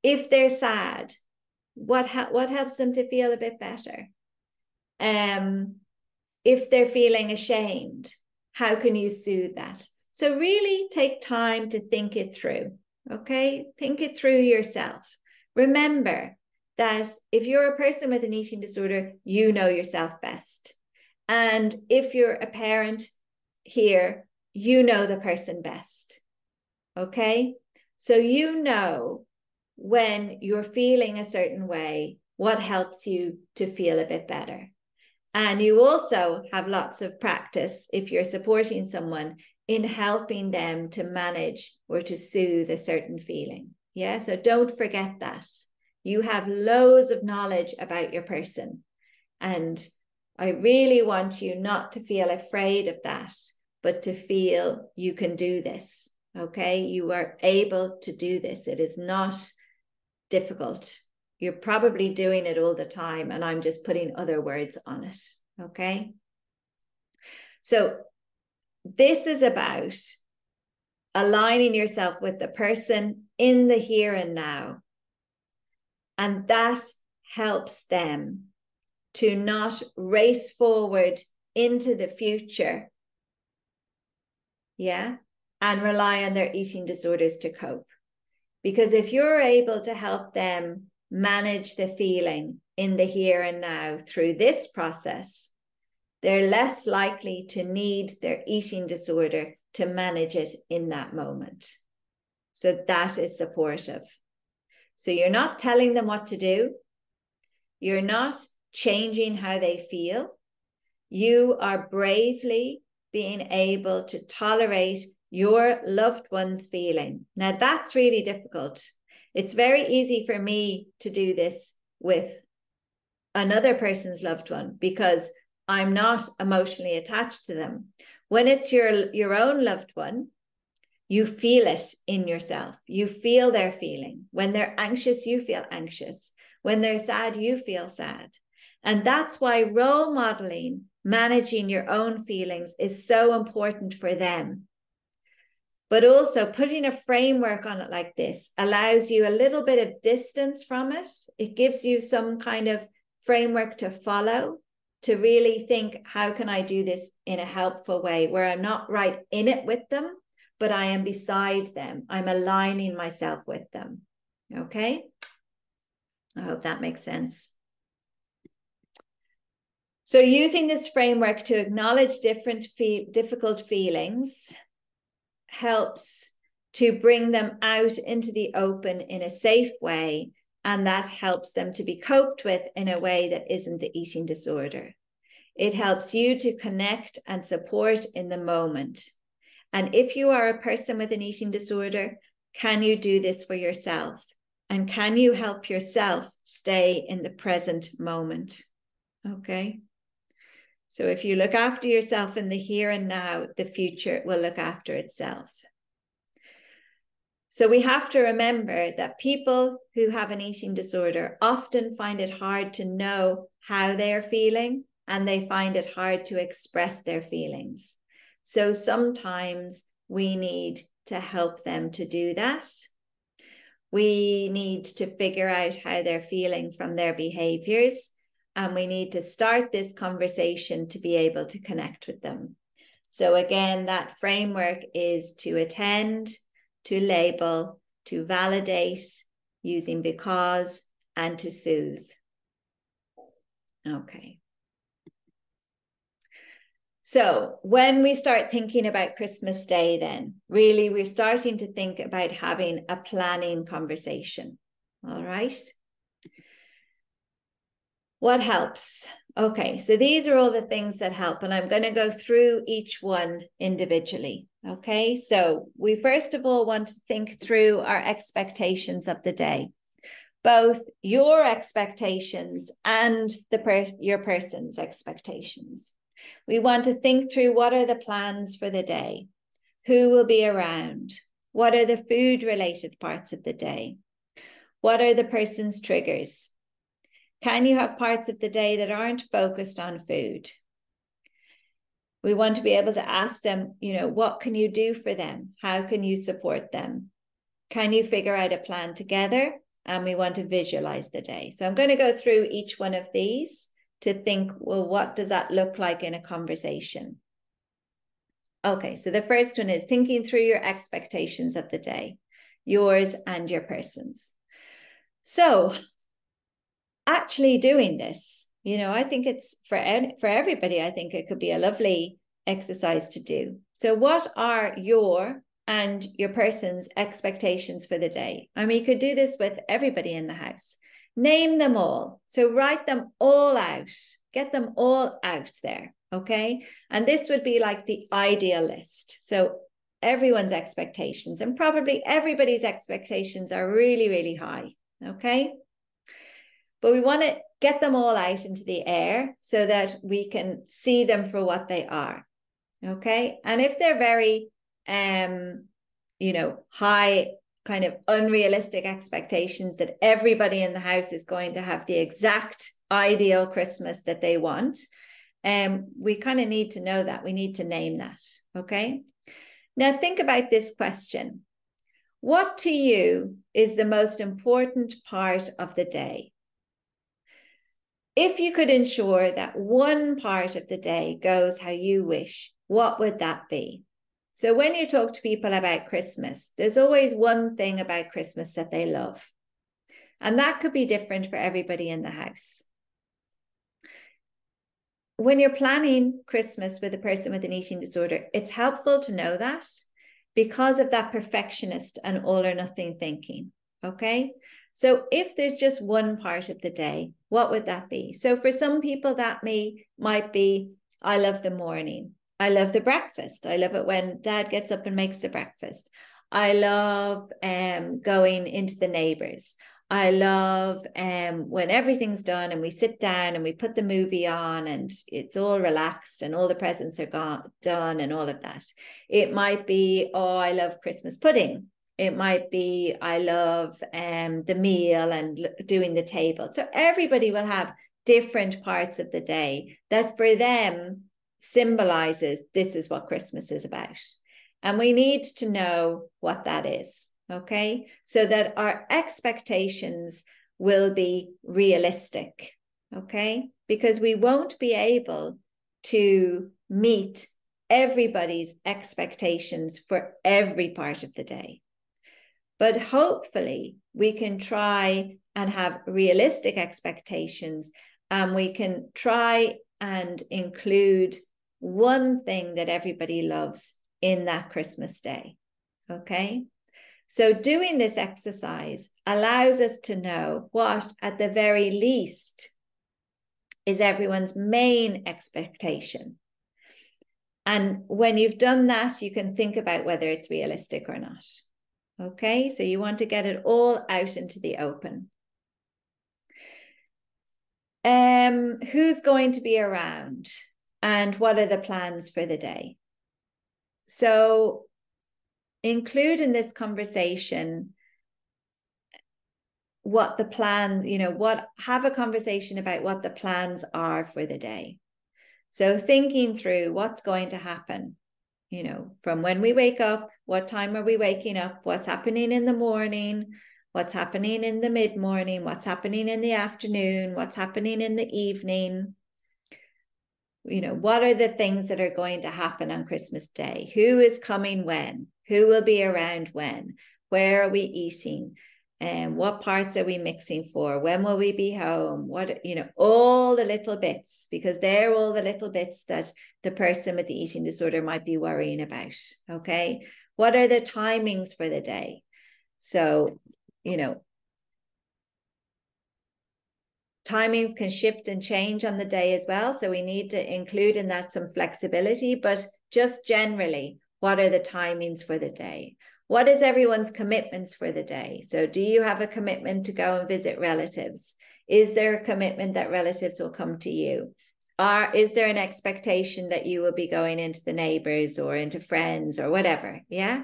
If they're sad, what ha- what helps them to feel a bit better? Um, if they're feeling ashamed, how can you soothe that? So, really take time to think it through. Okay. Think it through yourself. Remember that if you're a person with an eating disorder, you know yourself best. And if you're a parent here, you know the person best. Okay. So you know when you're feeling a certain way, what helps you to feel a bit better. And you also have lots of practice if you're supporting someone in helping them to manage or to soothe a certain feeling. Yeah. So don't forget that. You have loads of knowledge about your person. And I really want you not to feel afraid of that, but to feel you can do this. Okay. You are able to do this. It is not difficult. You're probably doing it all the time. And I'm just putting other words on it. Okay. So this is about aligning yourself with the person in the here and now. And that helps them to not race forward into the future. Yeah. And rely on their eating disorders to cope. Because if you're able to help them manage the feeling in the here and now through this process, they're less likely to need their eating disorder to manage it in that moment. So that is supportive. So you're not telling them what to do. You're not changing how they feel. You are bravely being able to tolerate your loved one's feeling. Now, that's really difficult. It's very easy for me to do this with another person's loved one because I'm not emotionally attached to them. When it's your your own loved one, you feel it in yourself. You feel their feeling. When they're anxious, you feel anxious. When they're sad, you feel sad. And that's why role modeling, managing your own feelings is so important for them. But also putting a framework on it like this allows you a little bit of distance from it. It gives you some kind of framework to follow to really think how can i do this in a helpful way where i'm not right in it with them but i am beside them i'm aligning myself with them okay i hope that makes sense so using this framework to acknowledge different fe- difficult feelings helps to bring them out into the open in a safe way and that helps them to be coped with in a way that isn't the eating disorder. It helps you to connect and support in the moment. And if you are a person with an eating disorder, can you do this for yourself? And can you help yourself stay in the present moment? Okay. So if you look after yourself in the here and now, the future will look after itself. So we have to remember that people who have an eating disorder often find it hard to know how they're feeling and they find it hard to express their feelings. So sometimes we need to help them to do that. We need to figure out how they're feeling from their behaviors, and we need to start this conversation to be able to connect with them. So, again, that framework is to attend, to label, to validate, using because, and to soothe. Okay. So, when we start thinking about Christmas Day, then really we're starting to think about having a planning conversation. All right. What helps? Okay, so these are all the things that help, and I'm going to go through each one individually. Okay, so we first of all want to think through our expectations of the day, both your expectations and the per- your person's expectations. We want to think through what are the plans for the day, who will be around, what are the food related parts of the day, what are the person's triggers, can you have parts of the day that aren't focused on food? We want to be able to ask them, you know, what can you do for them? How can you support them? Can you figure out a plan together? And we want to visualize the day. So I'm going to go through each one of these to think, well, what does that look like in a conversation? Okay, so the first one is thinking through your expectations of the day, yours and your person's. So, actually doing this, you know, I think it's for for everybody. I think it could be a lovely exercise to do. So, what are your and your person's expectations for the day? I mean, you could do this with everybody in the house. Name them all. So, write them all out. Get them all out there. Okay. And this would be like the ideal list. So everyone's expectations and probably everybody's expectations are really, really high. Okay. But we want to get them all out into the air so that we can see them for what they are. Okay. And if they're very, um, you know, high kind of unrealistic expectations that everybody in the house is going to have the exact ideal Christmas that they want, um, we kind of need to know that. We need to name that. Okay. Now, think about this question What to you is the most important part of the day? If you could ensure that one part of the day goes how you wish, what would that be? So, when you talk to people about Christmas, there's always one thing about Christmas that they love. And that could be different for everybody in the house when you're planning Christmas with a person with an eating disorder, it's helpful to know that because of that perfectionist and all or nothing thinking. Okay. So if there's just one part of the day, what would that be? So for some people, that may might be I love the morning. I love the breakfast. I love it when dad gets up and makes the breakfast. I love um, going into the neighbors. I love um, when everything's done and we sit down and we put the movie on and it's all relaxed and all the presents are gone, done and all of that. It might be, oh, I love Christmas pudding. It might be, I love um, the meal and doing the table. So everybody will have different parts of the day that for them symbolizes this is what Christmas is about. And we need to know what that is okay? So that our expectations will be realistic okay? Because we won't be able to meet everybody's expectations for every part of the day. But hopefully we can try and have realistic expectations and we can try and include one thing that everybody loves in that christmas day okay so, doing this exercise allows us to know what, at the very least, is everyone's main expectation. And when you've done that, you can think about whether it's realistic or not. Okay, so you want to get it all out into the open. Um, who's going to be around and what are the plans for the day? So include in this conversation what the plan, you know, what have a conversation about what the plans are for the day. So thinking through what's going to happen, you know, from when we wake up, what time are we waking up, what's happening in the morning, what's happening in the mid morning, what's happening in the afternoon, what's happening in the evening. You know, what are the things that are going to happen on Christmas Day? Who is coming when? Who will be around when? Where are we eating? And um, what parts are we mixing for? When will we be home? What, you know, all the little bits, because they're all the little bits that the person with the eating disorder might be worrying about. Okay. What are the timings for the day? So, you know, timings can shift and change on the day as well. So we need to include in that some flexibility, but just generally, what are the timings for the day? What is everyone's commitments for the day? So, do you have a commitment to go and visit relatives? Is there a commitment that relatives will come to you? Are, is there an expectation that you will be going into the neighbors or into friends or whatever? Yeah.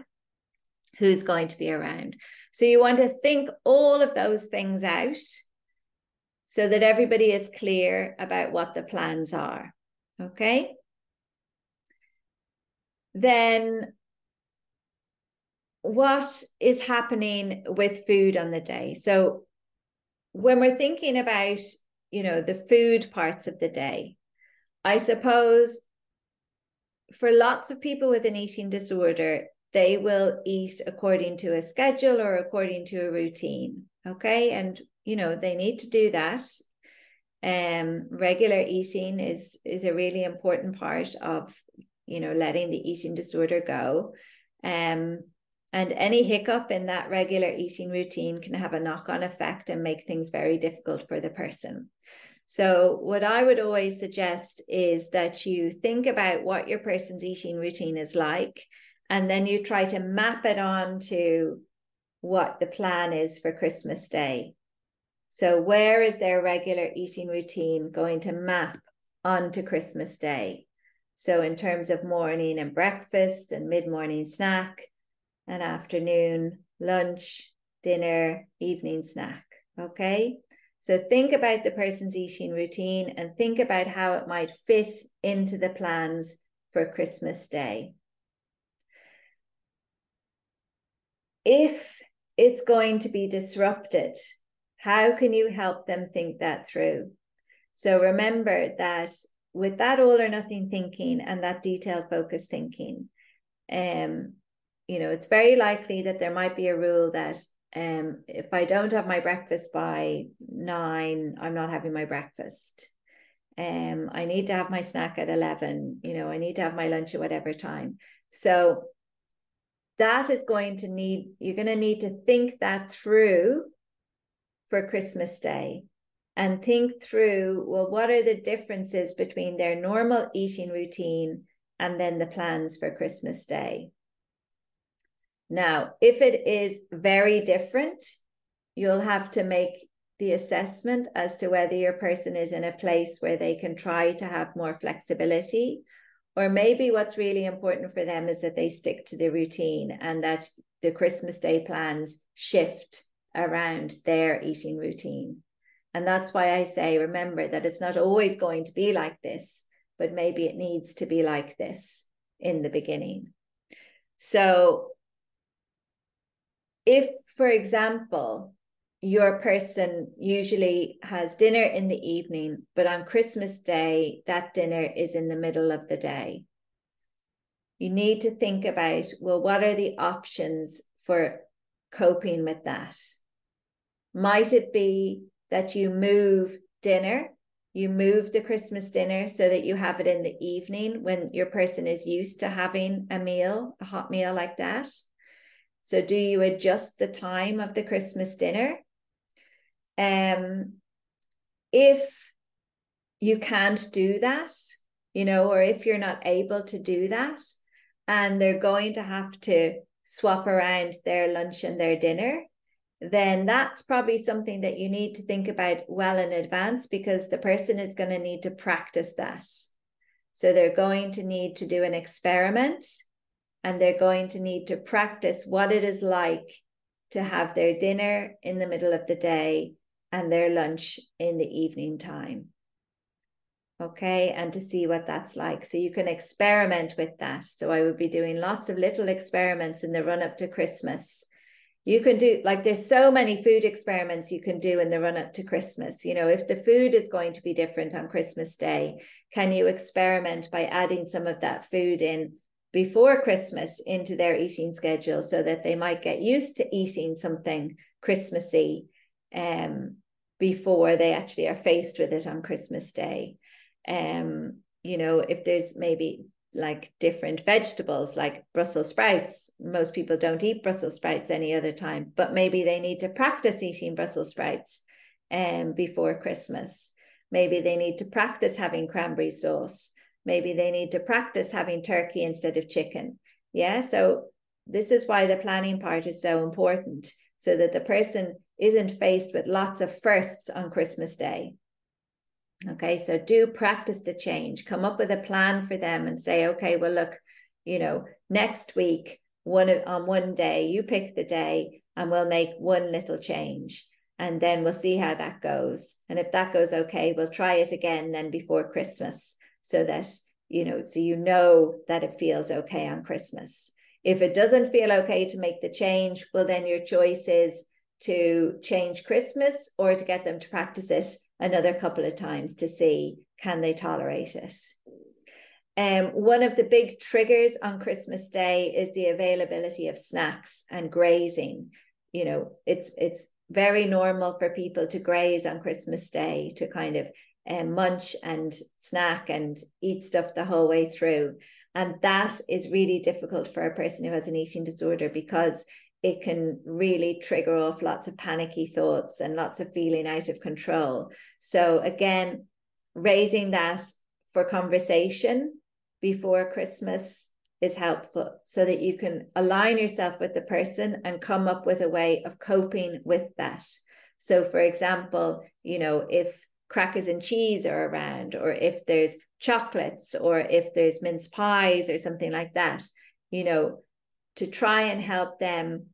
Who's going to be around? So, you want to think all of those things out so that everybody is clear about what the plans are. Okay then what is happening with food on the day? So when we're thinking about you know, the food parts of the day. I suppose for lots of people with an eating disorder, they will eat according to a schedule or according to a routine. Okay. And, you know, they need to do that. Um, regular eating is is a really important part of, you know, letting the eating disorder go. Um, and any hiccup in that regular eating routine can have a knock on effect and make things very difficult for the person. So, what I would always suggest is that you think about what your person's eating routine is like, and then you try to map it on to what the plan is for Christmas Day. So, where is their regular eating routine going to map onto Christmas Day? So, in terms of morning and breakfast and mid morning snack, and afternoon lunch, dinner, evening snack. Okay. So think about the person's eating routine and think about how it might fit into the plans for Christmas Day. If it's going to be disrupted, how can you help them think that through? So remember that with that all or nothing thinking and that detail focused thinking, um, you know, it's very likely that there might be a rule that um, if I don't have my breakfast by nine, I'm not having my breakfast. Um, I need to have my snack at 11, you know, I need to have my lunch at whatever time. So that is going to need, you're going to need to think that through for Christmas Day and think through, well, what are the differences between their normal eating routine and then the plans for Christmas Day? Now, if it is very different, you'll have to make the assessment as to whether your person is in a place where they can try to have more flexibility. Or maybe what's really important for them is that they stick to the routine and that the Christmas Day plans shift around their eating routine. And that's why I say, remember that it's not always going to be like this, but maybe it needs to be like this in the beginning. So if, for example, your person usually has dinner in the evening, but on Christmas Day, that dinner is in the middle of the day. You need to think about well, what are the options for coping with that? Might it be that you move dinner, you move the Christmas dinner so that you have it in the evening when your person is used to having a meal, a hot meal like that? So, do you adjust the time of the Christmas dinner? Um, if you can't do that, you know, or if you're not able to do that, and they're going to have to swap around their lunch and their dinner, then that's probably something that you need to think about well in advance because the person is going to need to practice that. So they're going to need to do an experiment and they're going to need to practice what it is like to have their dinner in the middle of the day and their lunch in the evening time. Okay, and to see what that's like. So you can experiment with that. So I would be doing lots of little experiments in the run up to Christmas. You can do like there's so many food experiments you can do in the run up to Christmas. You know, if the food is going to be different on Christmas Day, can you experiment by adding some of that food in before Christmas into their eating schedule so that they might get used to eating something Christmassy um, before they actually are faced with it on Christmas Day. Um, you know, if there's maybe like different vegetables like Brussels sprouts, most people don't eat Brussels sprouts any other time, but maybe they need to practice eating Brussels sprouts um, before Christmas. Maybe they need to practice having cranberry sauce maybe they need to practice having turkey instead of chicken. Yeah. So this is why the planning part is so important so that the person isn't faced with lots of firsts on Christmas Day. Okay. So do practice the change, come up with a plan for them and say, okay, well, look, you know, next week, one on one day, you pick the day and we'll make one little change and then we'll see how that goes. And if that goes okay, we'll try it again then before Christmas so that you know so you know that it feels okay on christmas if it doesn't feel okay to make the change well then your choice is to change Christmas or to get them to practice it another couple of times to see can they tolerate it. Um, one of the big triggers on Christmas Day is the availability of snacks and grazing. You know, it's it's very normal for people to graze on Christmas Day to kind of um, munch and snack and eat stuff the whole way through. And that is really difficult for a person who has an eating disorder because it can really trigger off lots of panicky thoughts and lots of feeling out of control. So, again, raising that for conversation before Christmas is helpful so that you can align yourself with the person and come up with a way of coping with that. So, for example, you know, if crackers and cheese are around, or if there's chocolates, or if there's mince pies or something like that, you know, to try and help them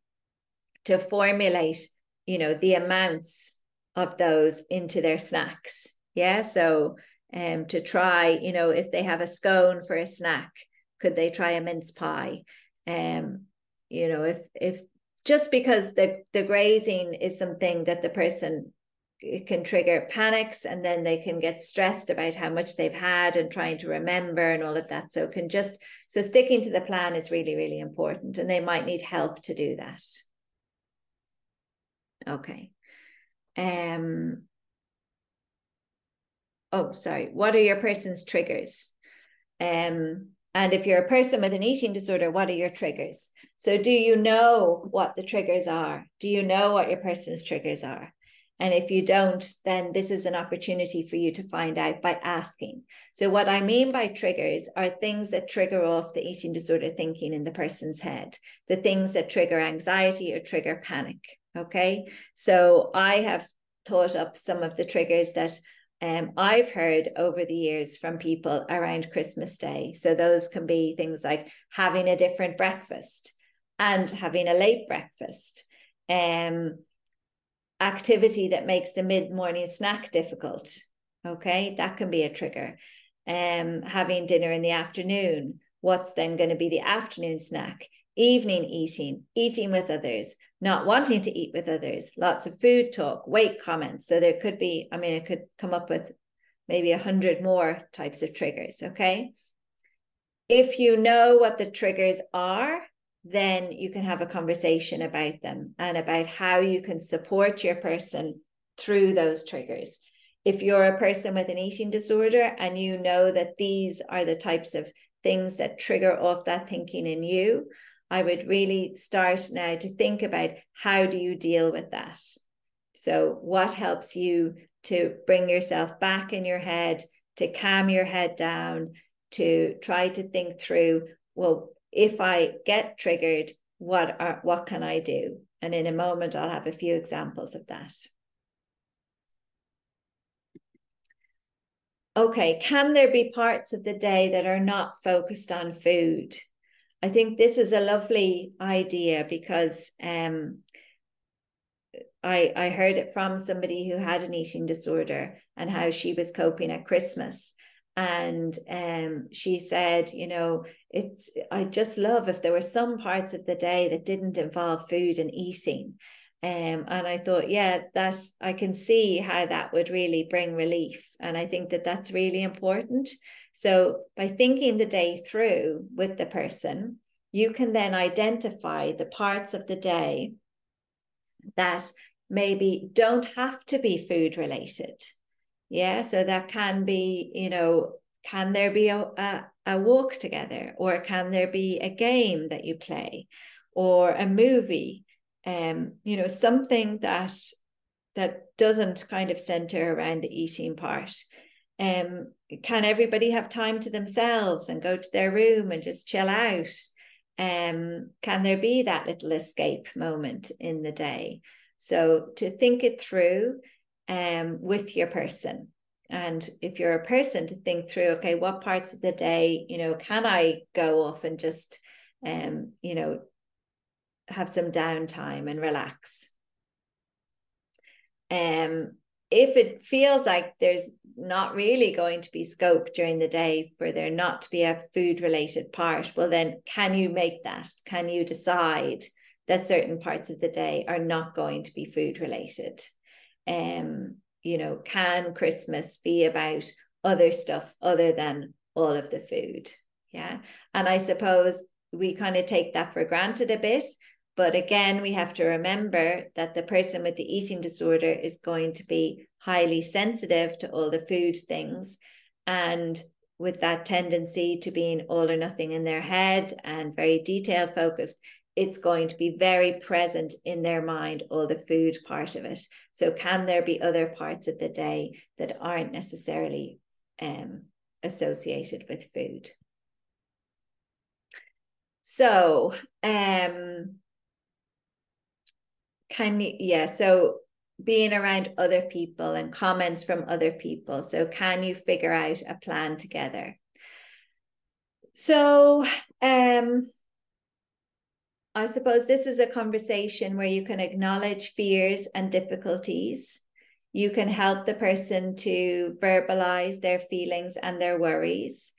to formulate, you know, the amounts of those into their snacks. Yeah. So um to try, you know, if they have a scone for a snack, could they try a mince pie? Um, you know, if if just because the the grazing is something that the person it can trigger panics and then they can get stressed about how much they've had and trying to remember and all of that so can just so sticking to the plan is really really important and they might need help to do that okay. Um oh sorry. What are your person's triggers? Um and if you're a person with an eating disorder what are your triggers? So do you know what the triggers are? Do you know what your person's triggers are and if you don't, then this is an opportunity for you to find out by asking. So, what I mean by triggers are things that trigger off the eating disorder thinking in the person's head, the things that trigger anxiety or trigger panic. Okay. So, I have thought up some of the triggers that um, I've heard over the years from people around Christmas Day. So, those can be things like having a different breakfast and having a late breakfast. Um, activity that makes the mid morning snack difficult. Okay, that can be a trigger. Um, having dinner in the afternoon, what's then going to be the afternoon snack? Evening eating, eating with others, not wanting to eat with others, lots of food talk, weight comments. So there could be, I mean, it could come up with maybe a hundred more types of triggers. Okay. If you know what the triggers are, then you can have a conversation about them and about how you can support your person through those triggers. If you're a person with an eating disorder and you know that these are the types of things that trigger off that thinking in you, I would really start now to think about how do you deal with that? So, what helps you to bring yourself back in your head, to calm your head down, to try to think through, well, if I get triggered, what are what can I do? And in a moment, I'll have a few examples of that. Okay, can there be parts of the day that are not focused on food? I think this is a lovely idea because um, I I heard it from somebody who had an eating disorder and how she was coping at Christmas and um, she said you know it's i just love if there were some parts of the day that didn't involve food and eating. Um, and i thought yeah that i can see how that would really bring relief. And i think that that's really important. So by thinking the day through with the person you can then identify the parts of the day that maybe don't have to be food related yeah so that can be you know can there be a, a, a walk together or can there be a game that you play or a movie? Um you know something that that doesn't kind of center around the eating part. Um can everybody have time to themselves and go to their room and just chill out? Um can there be that little escape moment in the day? So to think it through um, with your person. And if you're a person to think through, okay, what parts of the day, you know, can I go off and just, um, you know, have some downtime and relax? Um, if it feels like there's not really going to be scope during the day for there not to be a food related part, well, then can you make that? Can you decide that certain parts of the day are not going to be food related. Um, you know, can Christmas be about other stuff other than all of the food? Yeah. And I suppose we kind of take that for granted a bit. But again, we have to remember that the person with the eating disorder is going to be highly sensitive to all the food things. And with that tendency to being all or nothing in their head and very detail focused, it's going to be very present in their mind, all the food part of it. So, can there be other parts of the day that aren't necessarily um, associated with food? So, um, can you, yeah, so being around other people and comments from other people. So, can you figure out a plan together? So, um, I suppose this is a conversation where you can acknowledge fears and difficulties. You can help the person to verbalize their feelings and their worries.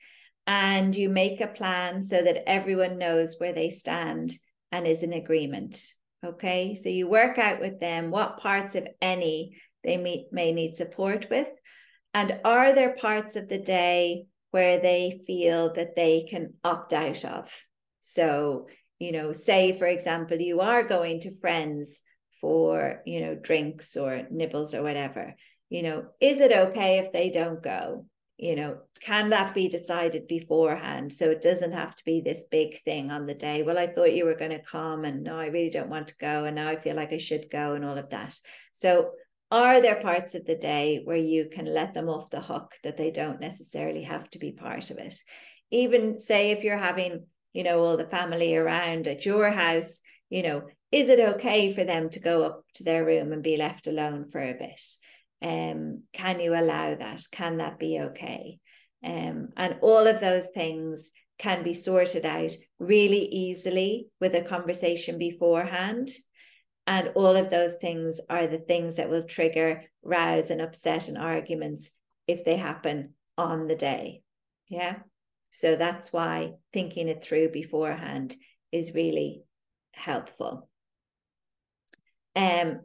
And you make a plan so that everyone knows where they stand and is in agreement. Okay. So you work out with them what parts, if any, they may, may need support with. And are there parts of the day where they feel that they can opt out of? So you know say for example you are going to friends for you know drinks or nibbles or whatever you know is it okay if they don't go? You know can that be decided beforehand? So it doesn't have to be this big thing on the day well i thought you were going to come and no i really don't want to go and now i feel like i should go and all of that. So are there parts of the day where you can let them off the hook that they don't necessarily have to be part of it? Even say if you're having you know, all the family around at your house, you know, is it okay for them to go up to their room and be left alone for a bit? Um, can you allow that? Can that be okay? Um, and all of those things can be sorted out really easily with a conversation beforehand. And all of those things are the things that will trigger rows and upset and arguments if they happen on the day. Yeah. So that's why thinking it through beforehand is really helpful. Um,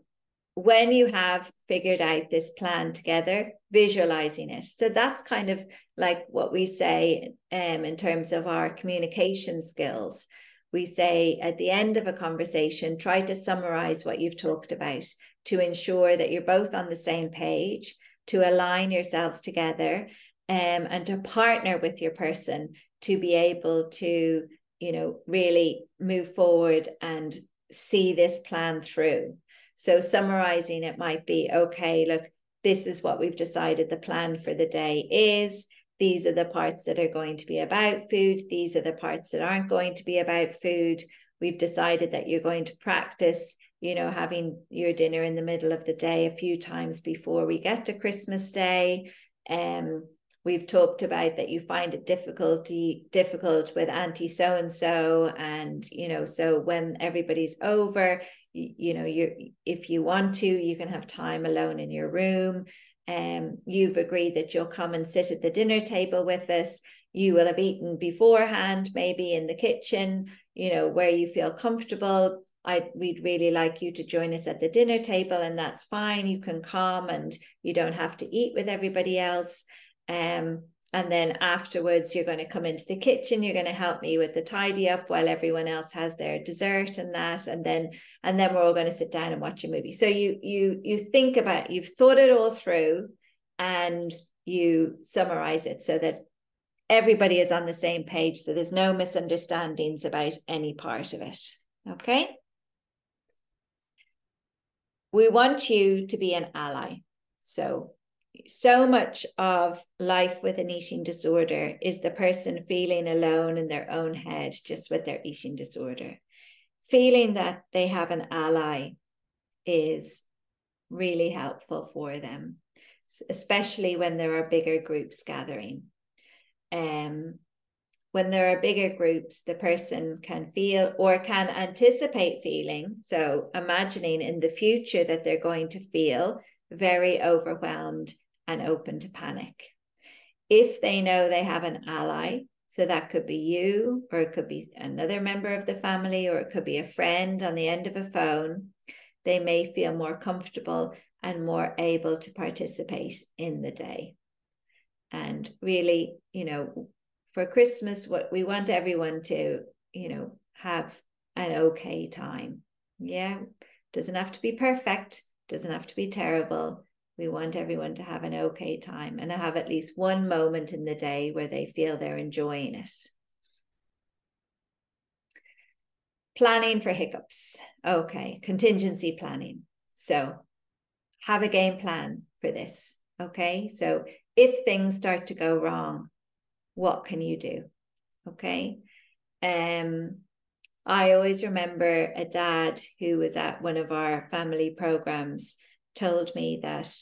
when you have figured out this plan together, visualizing it. So that's kind of like what we say um, in terms of our communication skills. We say at the end of a conversation, try to summarize what you've talked about to ensure that you're both on the same page, to align yourselves together, um, and to partner with your person to be able to, you know, really move forward and see this plan through. So, summarizing it might be okay, look, this is what we've decided the plan for the day is. These are the parts that are going to be about food. These are the parts that aren't going to be about food. We've decided that you're going to practice, you know, having your dinner in the middle of the day a few times before we get to Christmas Day. Um, we've talked about that you find it difficulty difficult with auntie so and so and you know so when everybody's over you, you know you if you want to you can have time alone in your room. Um, you've agreed that you'll come and sit at the dinner table with us. You will have eaten beforehand maybe in the kitchen you know where you feel comfortable. I we'd really like you to join us at the dinner table and that's fine. You can come and you don't have to eat with everybody else um, and then afterwards, you're going to come into the kitchen. You're going to help me with the tidy up while everyone else has their dessert and that. And then, and then we're all going to sit down and watch a movie. So you, you, you think about, you've thought it all through, and you summarize it so that everybody is on the same page. So there's no misunderstandings about any part of it. Okay. We want you to be an ally. So so much of life with an eating disorder is the person feeling alone in their own head just with their eating disorder. Feeling that they have an ally is really helpful for them, especially when there are bigger groups gathering. Um, when there are bigger groups, the person can feel or can anticipate feeling. So, imagining in the future that they're going to feel very overwhelmed and open to panic. If they know they have an ally, So that could be you, or it could be another member of the family, or it could be a friend on the end of a phone. They may feel more comfortable and more able to participate in the day. And really, you know, for Christmas, what we want everyone to, you know, have an okay time. Yeah. Doesn't have to be perfect, doesn't have to be terrible. We want everyone to have an okay time and have at least one moment in the day where they feel they're enjoying it. Planning for hiccups. Okay, contingency planning. So have a game plan for this. Okay, so if things start to go wrong, what can you do? Okay. Um, I always remember a dad who was at one of our family programs told me that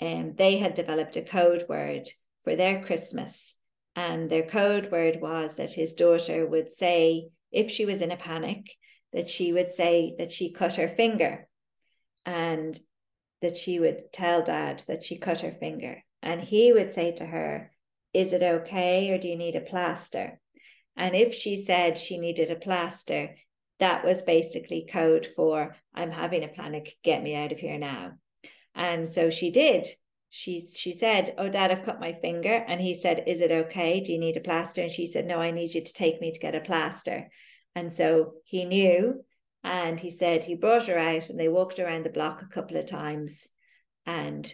um, they had developed a code word for their Christmas. And their code word was that his daughter would say, if she was in a panic, that she would say that she cut her finger and that she would tell dad that she cut her finger. And he would say to her, Is it okay or do you need a plaster? And if she said she needed a plaster, that was basically code for I'm having a panic, get me out of here now. And so she did. She she said, "Oh, Dad, I've cut my finger." And he said, "Is it okay? Do you need a plaster?" And she said, "No, I need you to take me to get a plaster." And so he knew, and he said he brought her out, and they walked around the block a couple of times, and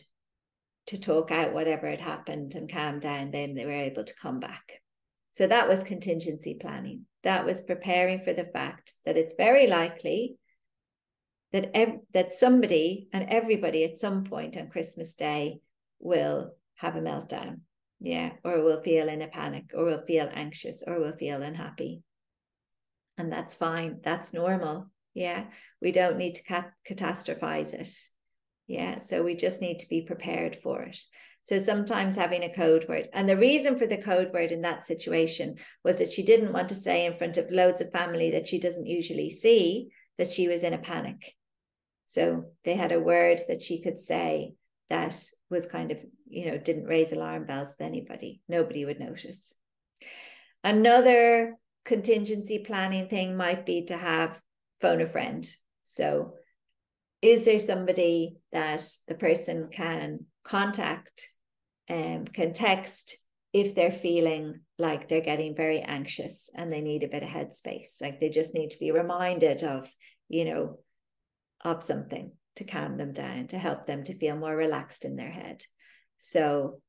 to talk out whatever had happened and calm down. Then they were able to come back. So that was contingency planning. That was preparing for the fact that it's very likely that ev- that somebody and everybody at some point on Christmas Day will have a meltdown, yeah, or will feel in a panic, or will feel anxious, or will feel unhappy, and that's fine. That's normal. Yeah, we don't need to cat- catastrophize it. Yeah, so we just need to be prepared for it. So sometimes having a code word. And the reason for the code word in that situation was that she didn't want to say in front of loads of family that she doesn't usually see that she was in a panic. So they had a word that she could say that was kind of, you know, didn't raise alarm bells with anybody. Nobody would notice. Another contingency planning thing might be to have phone a friend. So is there somebody that the person can contact and um, can text if they're feeling like they're getting very anxious and they need a bit of headspace like they just need to be reminded of you know of something to calm them down, to help them to feel more relaxed in their head. So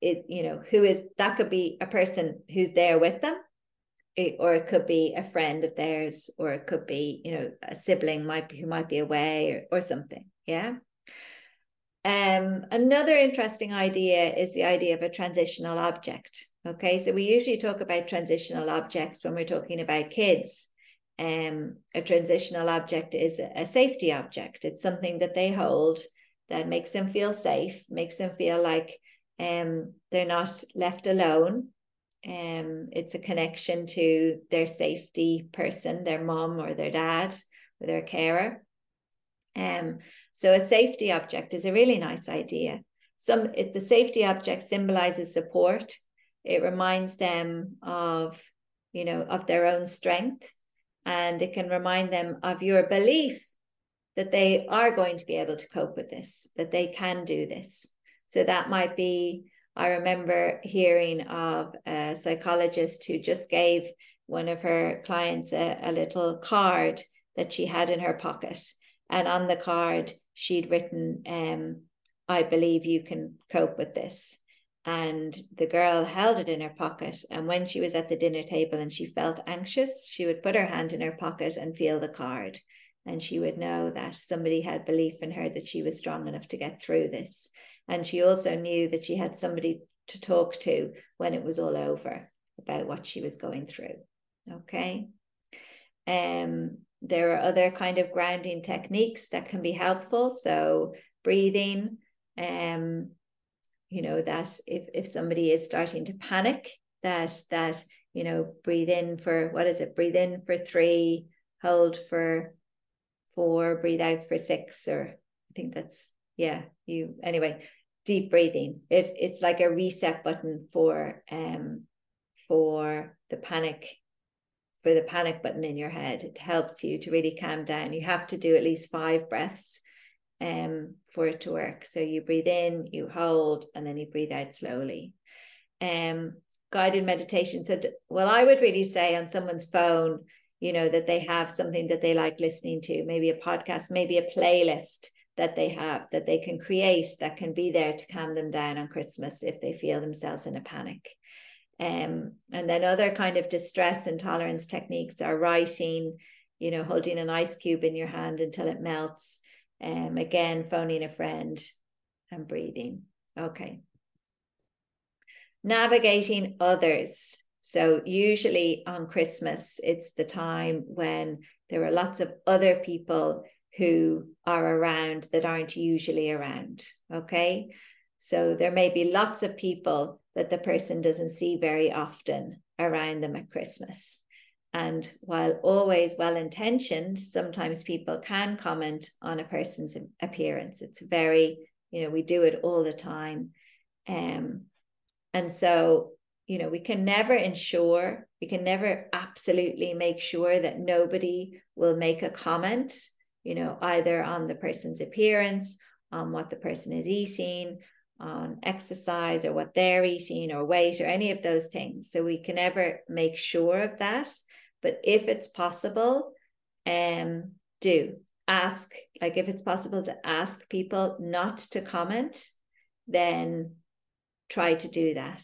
it, you know, who is that could be a person who's there with them, it, or it could be a friend of theirs, or it could be, you know, a sibling might be who might be away or, or something. Yeah. Um, another interesting idea is the idea of a transitional object. Okay, so we usually talk about transitional objects when we're talking about kids um, a transitional object is a safety object. It's something that they hold that makes them feel safe, makes them feel like um, they're not left alone. Um, it's a connection to their safety person, their mom or their dad or their carer. Um, so a safety object is a really nice idea. Some it, the safety object symbolizes support. It reminds them of, you know, of their own strength and it can remind them of your belief that they are going to be able to cope with this, that they can do this. So that might be, I remember hearing of a psychologist who just gave one of her clients a, a little card that she had in her pocket. And on the card, she'd written, um, I believe you can cope with this and the girl held it in her pocket. And when she was at the dinner table and she felt anxious she would put her hand in her pocket and feel the card. And she would know that somebody had belief in her that she was strong enough to get through this. And she also knew that she had somebody to talk to when it was all over about what she was going through. Okay? Um there are other kind of grounding techniques that can be helpful. So breathing um you know that if if somebody is starting to panic that that you know breathe in for what is it breathe in for three hold for four breathe out for six or i think that's yeah you anyway deep breathing it it's like a reset button for um for the panic for the panic button in your head. It helps you to really calm down. You have to do at least five breaths um, for it to work. So you breathe in, you hold, and then you breathe out slowly. Um, guided meditation. So, well, I would really say on someone's phone, you know, that they have something that they like listening to, maybe a podcast, maybe a playlist that they have that they can create that can be there to calm them down on Christmas if they feel themselves in a panic. Um, and then other kind of distress and tolerance techniques are writing, you know, holding an ice cube in your hand until it melts. Um, again, phoning a friend and breathing. Okay. Navigating others. So, usually on Christmas, it's the time when there are lots of other people who are around that aren't usually around. Okay. So, there may be lots of people that the person doesn't see very often around them at Christmas. And while always well intentioned, sometimes people can comment on a person's appearance. It's very, you know, we do it all the time. Um, and so, you know, we can never ensure, we can never absolutely make sure that nobody will make a comment, you know, either on the person's appearance, on what the person is eating, on exercise or what they're eating or weight or any of those things. So we can never make sure of that. But if it's possible, um, do ask, like if it's possible to ask people not to comment, then try to do that.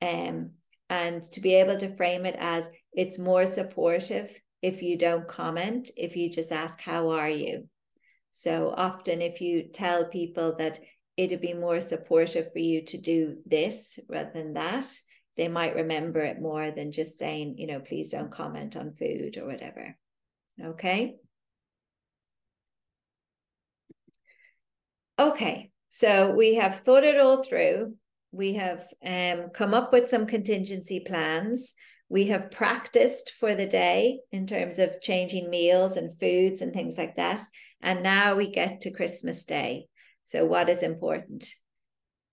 Um, and to be able to frame it as it's more supportive if you don't comment, if you just ask, How are you? So often, if you tell people that it'd be more supportive for you to do this rather than that they might remember it more than just saying you know please don't comment on food or whatever okay okay so we have thought it all through we have um, come up with some contingency plans we have practiced for the day in terms of changing meals and foods and things like that and now we get to christmas day so, what is important?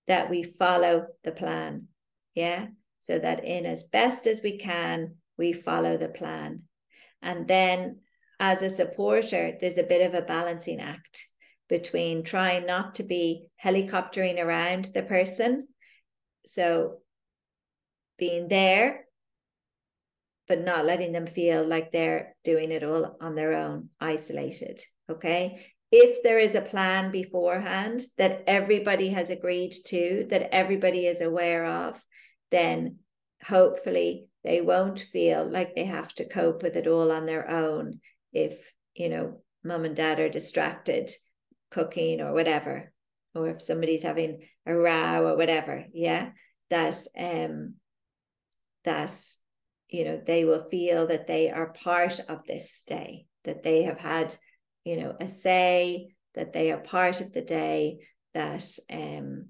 That we follow the plan. Yeah. So that in as best as we can, we follow the plan. And then as a supporter, there's a bit of a balancing act between trying not to be helicoptering around the person. So being there, but not letting them feel like they're doing it all on their own, isolated. Okay if there is a plan beforehand that everybody has agreed to, that everybody is aware of, then hopefully they won't feel like they have to cope with it all on their own if, you know, mom and dad are distracted cooking or whatever, or if somebody's having a row or whatever. Yeah. That, um, that, you know, they will feel that they are part of this day, that they have had you know, a say that they are part of the day, that um,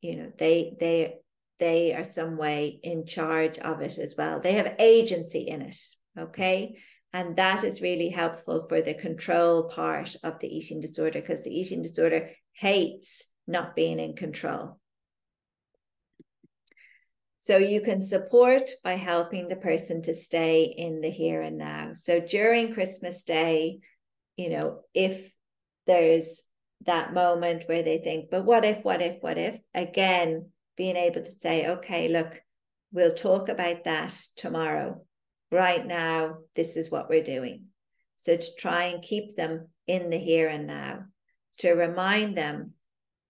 you know, they they they are some way in charge of it as well. They have agency in it. Okay. And that is really helpful for the control part of the eating disorder because the eating disorder hates not being in control. So you can support by helping the person to stay in the here and now. So during Christmas Day, you know, if there's that moment where they think, but what if, what if, what if? Again, being able to say, okay, look, we'll talk about that tomorrow. Right now, this is what we're doing. So to try and keep them in the here and now, to remind them,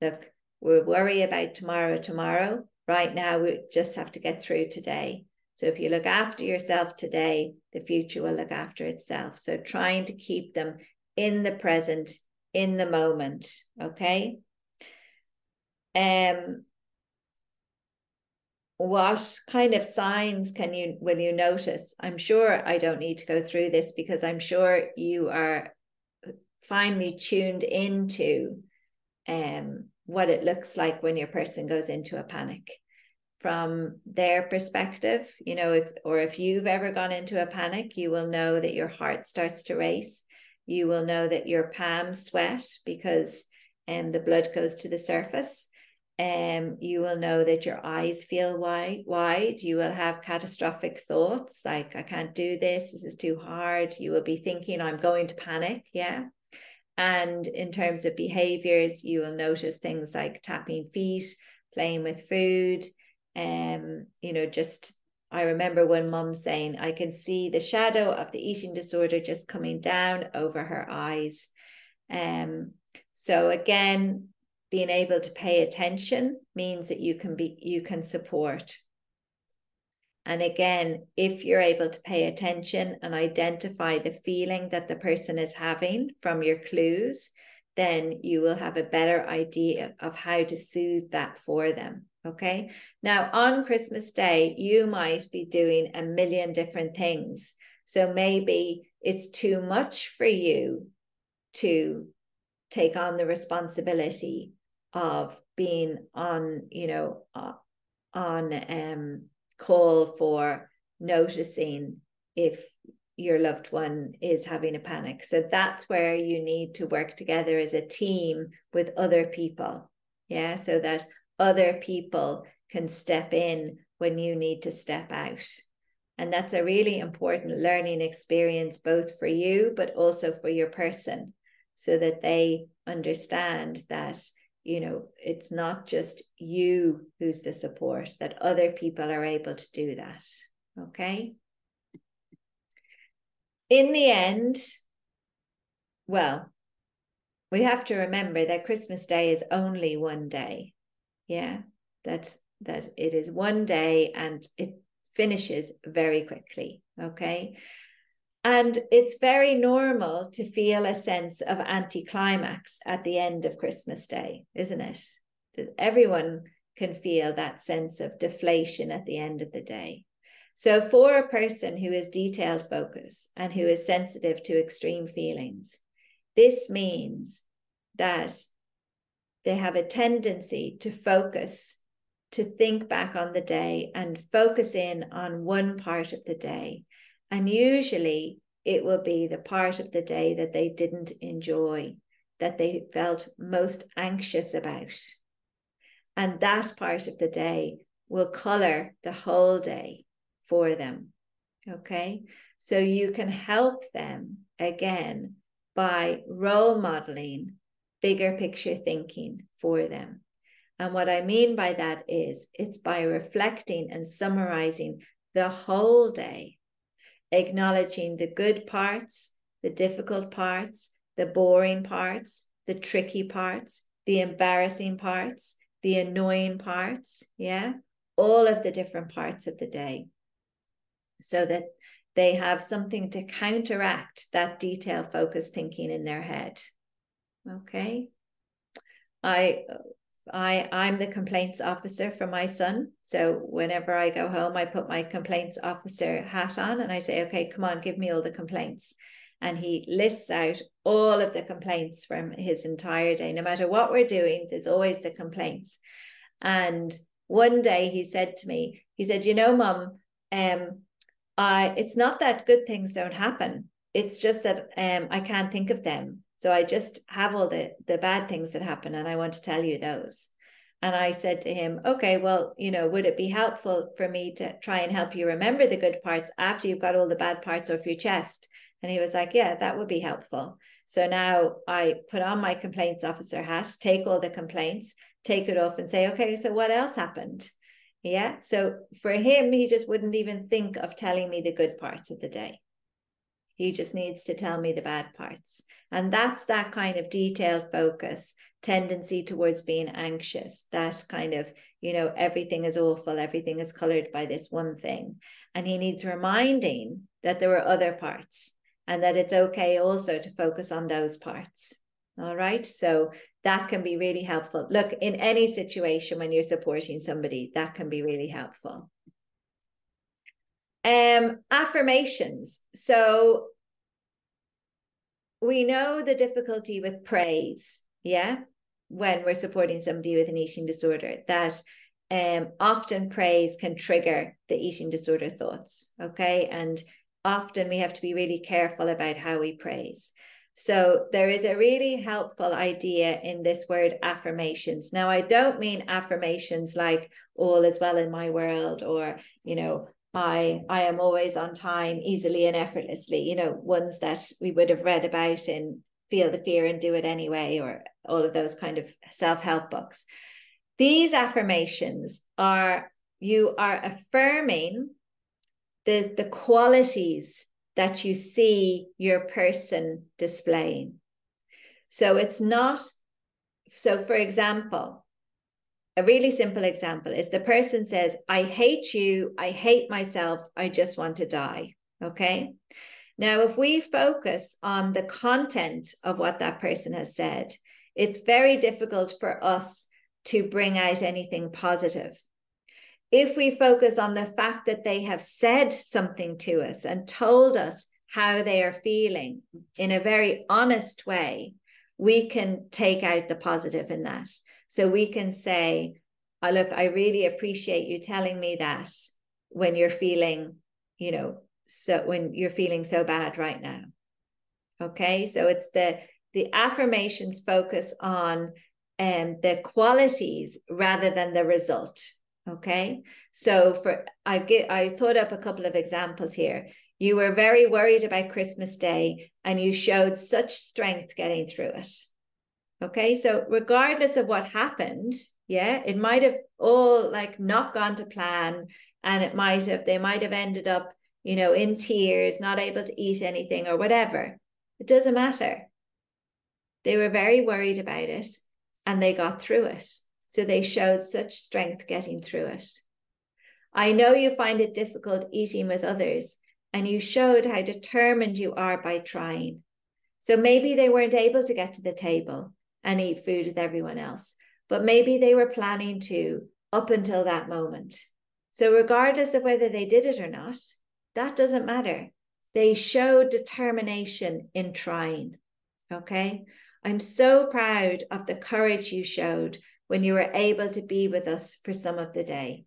look, we'll worry about tomorrow, tomorrow. Right now, we just have to get through today. So if you look after yourself today, the future will look after itself. So trying to keep them in the present, in the moment. Okay. Um, what kind of signs can you will you notice? I'm sure I don't need to go through this because I'm sure you are finely tuned into um what it looks like when your person goes into a panic from their perspective you know if or if you've ever gone into a panic you will know that your heart starts to race you will know that your palms sweat because um, the blood goes to the surface. Um, you will know that your eyes feel wide, wide. You will have catastrophic thoughts like, I can't do this. This is too hard. You will be thinking, I'm going to panic. Yeah. And in terms of behaviors, you will notice things like tapping feet, playing with food, um, you know, just I remember when mum saying, I can see the shadow of the eating disorder just coming down over her eyes. Um, so again, being able to pay attention means that you can be you can support. And again, if you're able to pay attention and identify the feeling that the person is having from your clues, then you will have a better idea of how to soothe that for them. Okay. Now, on Christmas Day, you might be doing a million different things. So maybe it's too much for you to take on the responsibility of being on, you know, uh, on um, call for noticing if your loved one is having a panic. So that's where you need to work together as a team with other people. Yeah. So that other people can step in when you need to step out. And that's a really important learning experience, both for you, but also for your person, so that they understand that, you know, it's not just you who's the support, that other people are able to do that. Okay. In the end, well, we have to remember that Christmas Day is only one day yeah that that it is one day and it finishes very quickly okay and it's very normal to feel a sense of anticlimax at the end of christmas day isn't it everyone can feel that sense of deflation at the end of the day so for a person who is detailed focus and who is sensitive to extreme feelings this means that they have a tendency to focus, to think back on the day and focus in on one part of the day. And usually it will be the part of the day that they didn't enjoy, that they felt most anxious about. And that part of the day will color the whole day for them. Okay. So you can help them again by role modeling bigger picture thinking for them. And what I mean by that is it's by reflecting and summarizing the whole day, acknowledging the good parts, the difficult parts, the boring parts, the tricky parts, the embarrassing parts, the annoying parts. Yeah. All of the different parts of the day. So that they have something to counteract that detail focused thinking in their head. Okay. I I I'm the complaints officer for my son. So whenever I go home, I put my complaints officer hat on and I say, okay, come on, give me all the complaints. And he lists out all of the complaints from his entire day. No matter what we're doing, there's always the complaints. And one day he said to me, he said, you know, mom, um, I it's not that good things don't happen. It's just that um I can't think of them so I just have all the the bad things that happen and I want to tell you those. And I said to him, okay, well, you know, would it be helpful for me to try and help you remember the good parts after you've got all the bad parts off your chest? And he was like, yeah, that would be helpful. So now I put on my complaints officer hat, take all the complaints, take it off and say, okay, so what else happened? Yeah. So for him, he just wouldn't even think of telling me the good parts of the day. He just needs to tell me the bad parts. And that's that kind of detailed focus, tendency towards being anxious, that kind of, you know, everything is awful, everything is colored by this one thing. And he needs reminding that there are other parts and that it's okay also to focus on those parts. All right. So that can be really helpful. Look, in any situation when you're supporting somebody, that can be really helpful. Um, affirmations. So we know the difficulty with praise, yeah, when we're supporting somebody with an eating disorder, that um, often praise can trigger the eating disorder thoughts. Okay. And often we have to be really careful about how we praise. So there is a really helpful idea in this word affirmations. Now, I don't mean affirmations like all is well in my world or, you know, I I am always on time, easily and effortlessly, you know, ones that we would have read about in Feel the Fear and Do It Anyway, or all of those kind of self-help books. These affirmations are you are affirming the, the qualities that you see your person displaying. So it's not, so for example, a really simple example is the person says, I hate you, I hate myself, I just want to die. Okay. Now, if we focus on the content of what that person has said, it's very difficult for us to bring out anything positive if we focus on the fact that they have said something to us and told us how they are feeling in a very honest way, we can take out the positive in that. So we can say, oh, look, I really appreciate you telling me that when you're feeling, you know, so when you're feeling so bad right now. Okay. So it's the the affirmations focus on um, the qualities rather than the result Okay. So for I get I thought up a couple of examples here. You were very worried about Christmas Day and you showed such strength getting through it. Okay. So regardless of what happened, yeah, it might have all like not gone to plan and it might have they might have ended up, you know, in tears, not able to eat anything or whatever. It doesn't matter. They were very worried about it and they got through it. So they showed such strength getting through it. I know you find it difficult eating with others, and you showed how determined you are by trying. So maybe they weren't able to get to the table and eat food with everyone else, but maybe they were planning to up until that moment. So, regardless of whether they did it or not, that doesn't matter. They showed determination in trying. Okay. I'm so proud of the courage you showed when you were able to be with us for some of the day.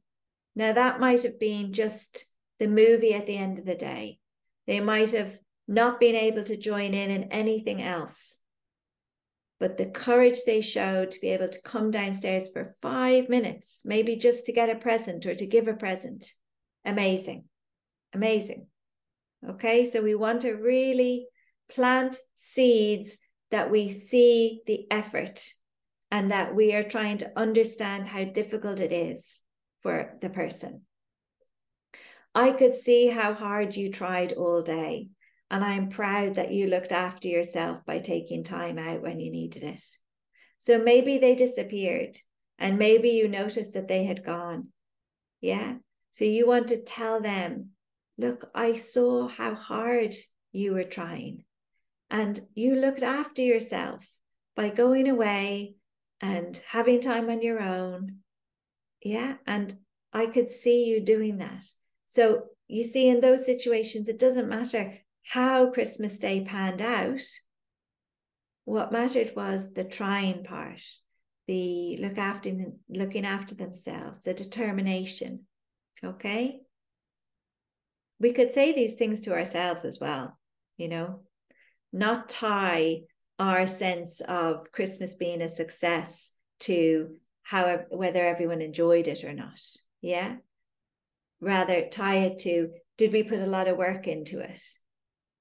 Now, that might have been just the movie at the end of the day. They might have not been able to join in in anything else. But the courage they showed to be able to come downstairs for five minutes, maybe just to get a present or to give a present, amazing, amazing. Okay, so we want to really plant seeds that we see the effort and that we are trying to understand how difficult it is for the person. I could see how hard you tried all day, and I'm proud that you looked after yourself by taking time out when you needed it. So maybe they disappeared, and maybe you noticed that they had gone. Yeah. So you want to tell them, look, I saw how hard you were trying, and you looked after yourself by going away and having time on your own. Yeah. And I could see you doing that. So you see, in those situations, it doesn't matter how Christmas Day panned out. What mattered was the trying part, the look after looking after themselves, the determination. Okay. We could say these things to ourselves as well, you know, not tie our sense of Christmas being a success to how whether everyone enjoyed it or not. Yeah. Rather tie it to did we put a lot of work into it?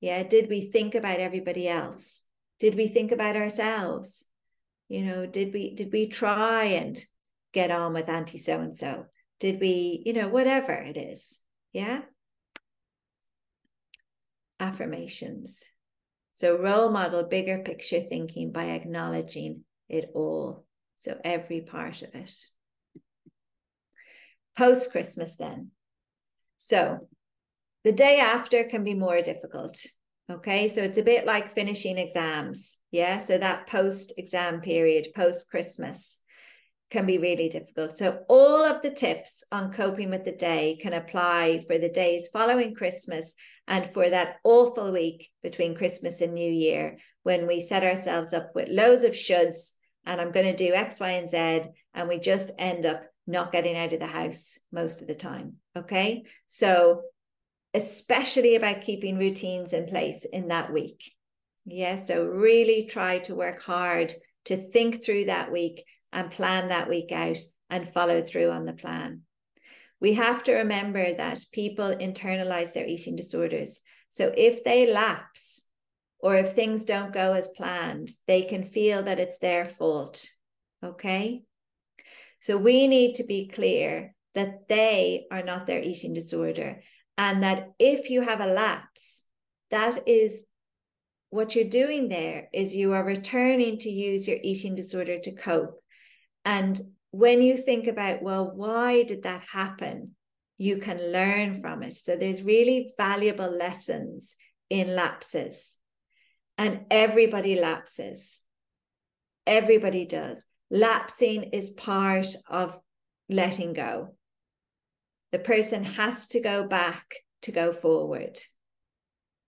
Yeah. Did we think about everybody else? Did we think about ourselves? You know, did we did we try and get on with auntie so and so? Did we, you know, whatever it is. Yeah. Affirmations. So, role model bigger picture thinking by acknowledging it all. So, every part of it. Post Christmas, then. So, the day after can be more difficult. Okay. So, it's a bit like finishing exams. Yeah. So, that post exam period, post Christmas, can be really difficult. So, all of the tips on coping with the day can apply for the days following Christmas and for that awful week between Christmas and New Year when we set ourselves up with loads of shoulds and I'm going to do X, Y, and Z, and we just end up not getting out of the house most of the time. Okay. So, especially about keeping routines in place in that week. Yeah, so really try to work hard to think through that week and plan that week out and follow through on the plan. We have to remember that people internalize their eating disorders. So if they lapse or if things don't go as planned, they can feel that it's their fault. Okay. So we need to be clear that they are not their eating disorder. And that if you have a lapse, that is what you're doing there is you are returning to use your eating disorder to cope. And when you think about, well, why did that happen? You can learn from it. So there's really valuable lessons in lapses. And everybody lapses. Everybody does. Lapsing is part of letting go. The person has to go back to go forward.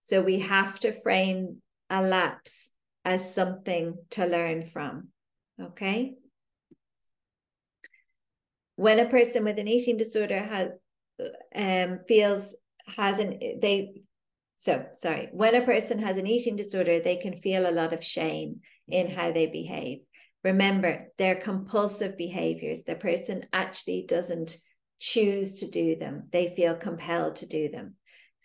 So we have to frame a lapse as something to learn from. Okay. When a person with an eating disorder has um, feels has an they so sorry when a person has an eating disorder they can feel a lot of shame in how they behave remember they're compulsive behaviors the person actually doesn't choose to do them they feel compelled to do them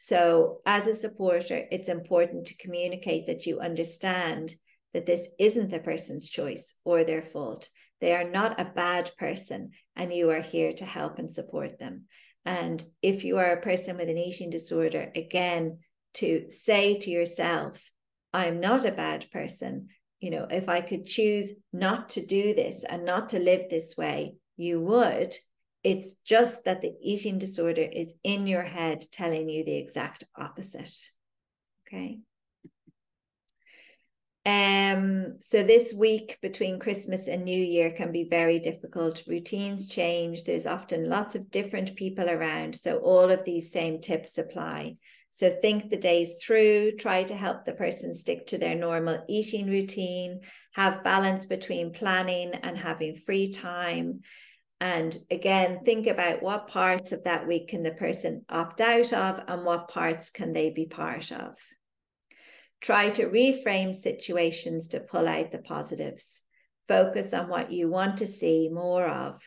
so, as a supporter, it's important to communicate that you understand that this isn't the person's choice or their fault. They are not a bad person, and you are here to help and support them. And if you are a person with an eating disorder, again, to say to yourself, I'm not a bad person. You know, if I could choose not to do this and not to live this way, you would. It's just that the eating disorder is in your head telling you the exact opposite. Okay. Um, so this week between Christmas and New Year can be very difficult. Routines change. There's often lots of different people around. So all of these same tips apply. So think the days through, try to help the person stick to their normal eating routine, have balance between planning and having free time. And again, think about what parts of that week can the person opt out of and what parts can they be part of. Try to reframe situations to pull out the positives. Focus on what you want to see more of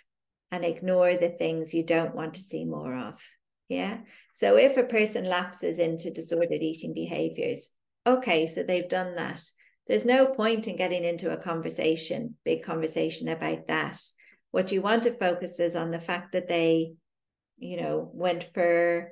and ignore the things you don't want to see more of. Yeah. So if a person lapses into disordered eating behaviors, okay, so they've done that. There's no point in getting into a conversation, big conversation about that what you want to focus is on the fact that they you know went for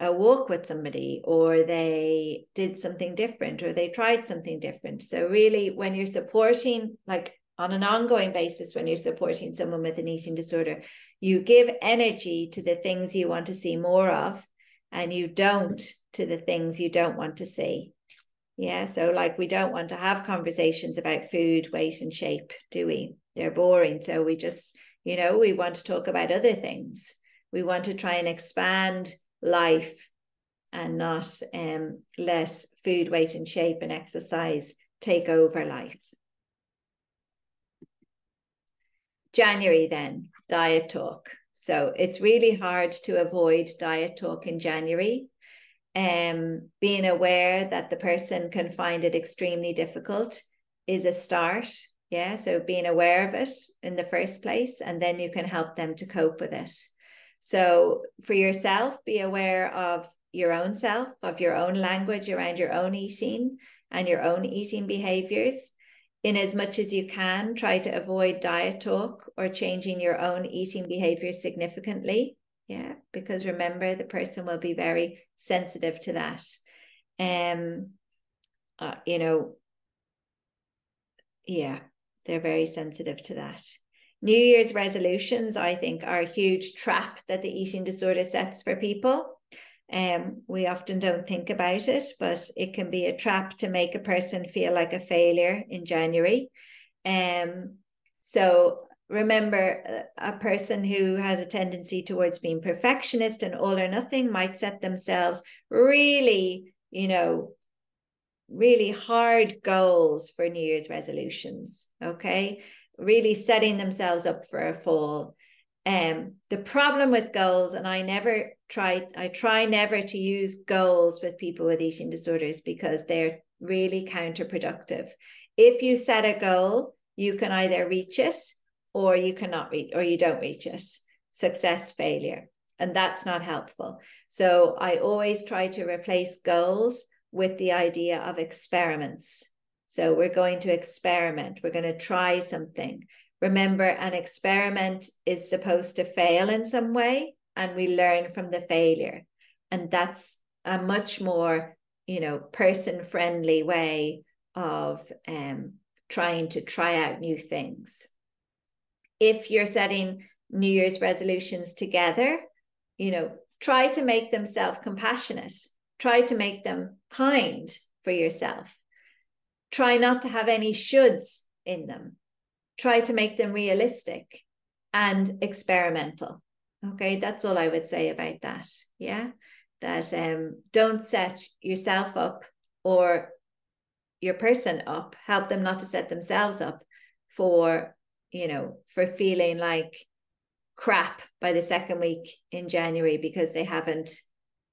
a walk with somebody or they did something different or they tried something different. So really when you're supporting like on an ongoing basis when you're supporting someone with an eating disorder you give energy to the things you want to see more of and you don't to the things you don't want to see. Yeah so like we don't want to have conversations about food weight and shape do we they're boring. So we just, you know, we want to talk about other things. We want to try and expand life and not um, let food, weight, and shape and exercise take over life. January, then, diet talk. So it's really hard to avoid diet talk in January. Um, being aware that the person can find it extremely difficult is a start. Yeah. So being aware of it in the first place, and then you can help them to cope with it. So for yourself, be aware of your own self, of your own language around your own eating and your own eating behaviors. In as much as you can, try to avoid diet talk or changing your own eating behaviors significantly. Yeah, because remember, the person will be very sensitive to that. Um, uh, you know, yeah, they're very sensitive to that. New Year's resolutions, I think, are a huge trap that the eating disorder sets for people. Um, we often don't think about it, but it can be a trap to make a person feel like a failure in January. Um, so remember, a person who has a tendency towards being perfectionist and all or nothing might set themselves really, you know, really hard goals for New Year's resolutions. Okay. Really setting themselves up for a fall. Um, the problem with goals, and I never try, I try never to use goals with people with eating disorders because they're really counterproductive. If you set a goal, you can either reach it or you cannot reach or you don't reach it. Success, failure. And that's not helpful. So I always try to replace goals with the idea of experiments. So we're going to experiment, we're going to try something. Remember, an experiment is supposed to fail in some way, and we learn from the failure. And that's a much more, you know, person friendly way of um, trying to try out new things. If you're setting New Year's resolutions together, you know, try to make them self compassionate, try to make them kind for yourself. Try not to have any shoulds in them try to make them realistic and experimental. Okay, that's all I would say about that. Yeah, that um, don't set yourself up or your person up, help them not to set themselves up for, you know, for feeling like crap by the second week in January because they haven't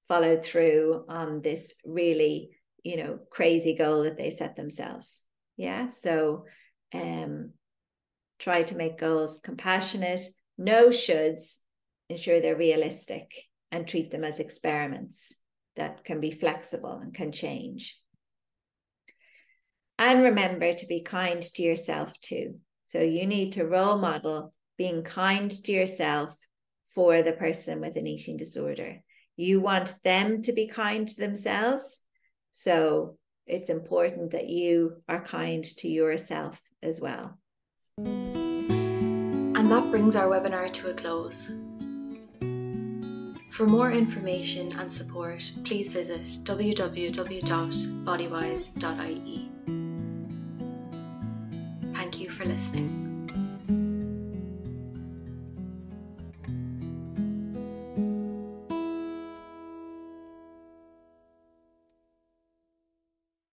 followed through on this really, you know, crazy goal that they set themselves. Yeah. So um try to make goals compassionate, no shoulds, ensure they're realistic, and treat them as experiments that can be flexible and can change. And remember to be kind to yourself too. So you need to role model being kind to yourself for the person with an eating disorder. You want them to be kind to themselves. So it's important that you are kind to yourself as well. And that brings our webinar to a close. For more information and support, please visit www.bodywhys.ie. Thank you for listening.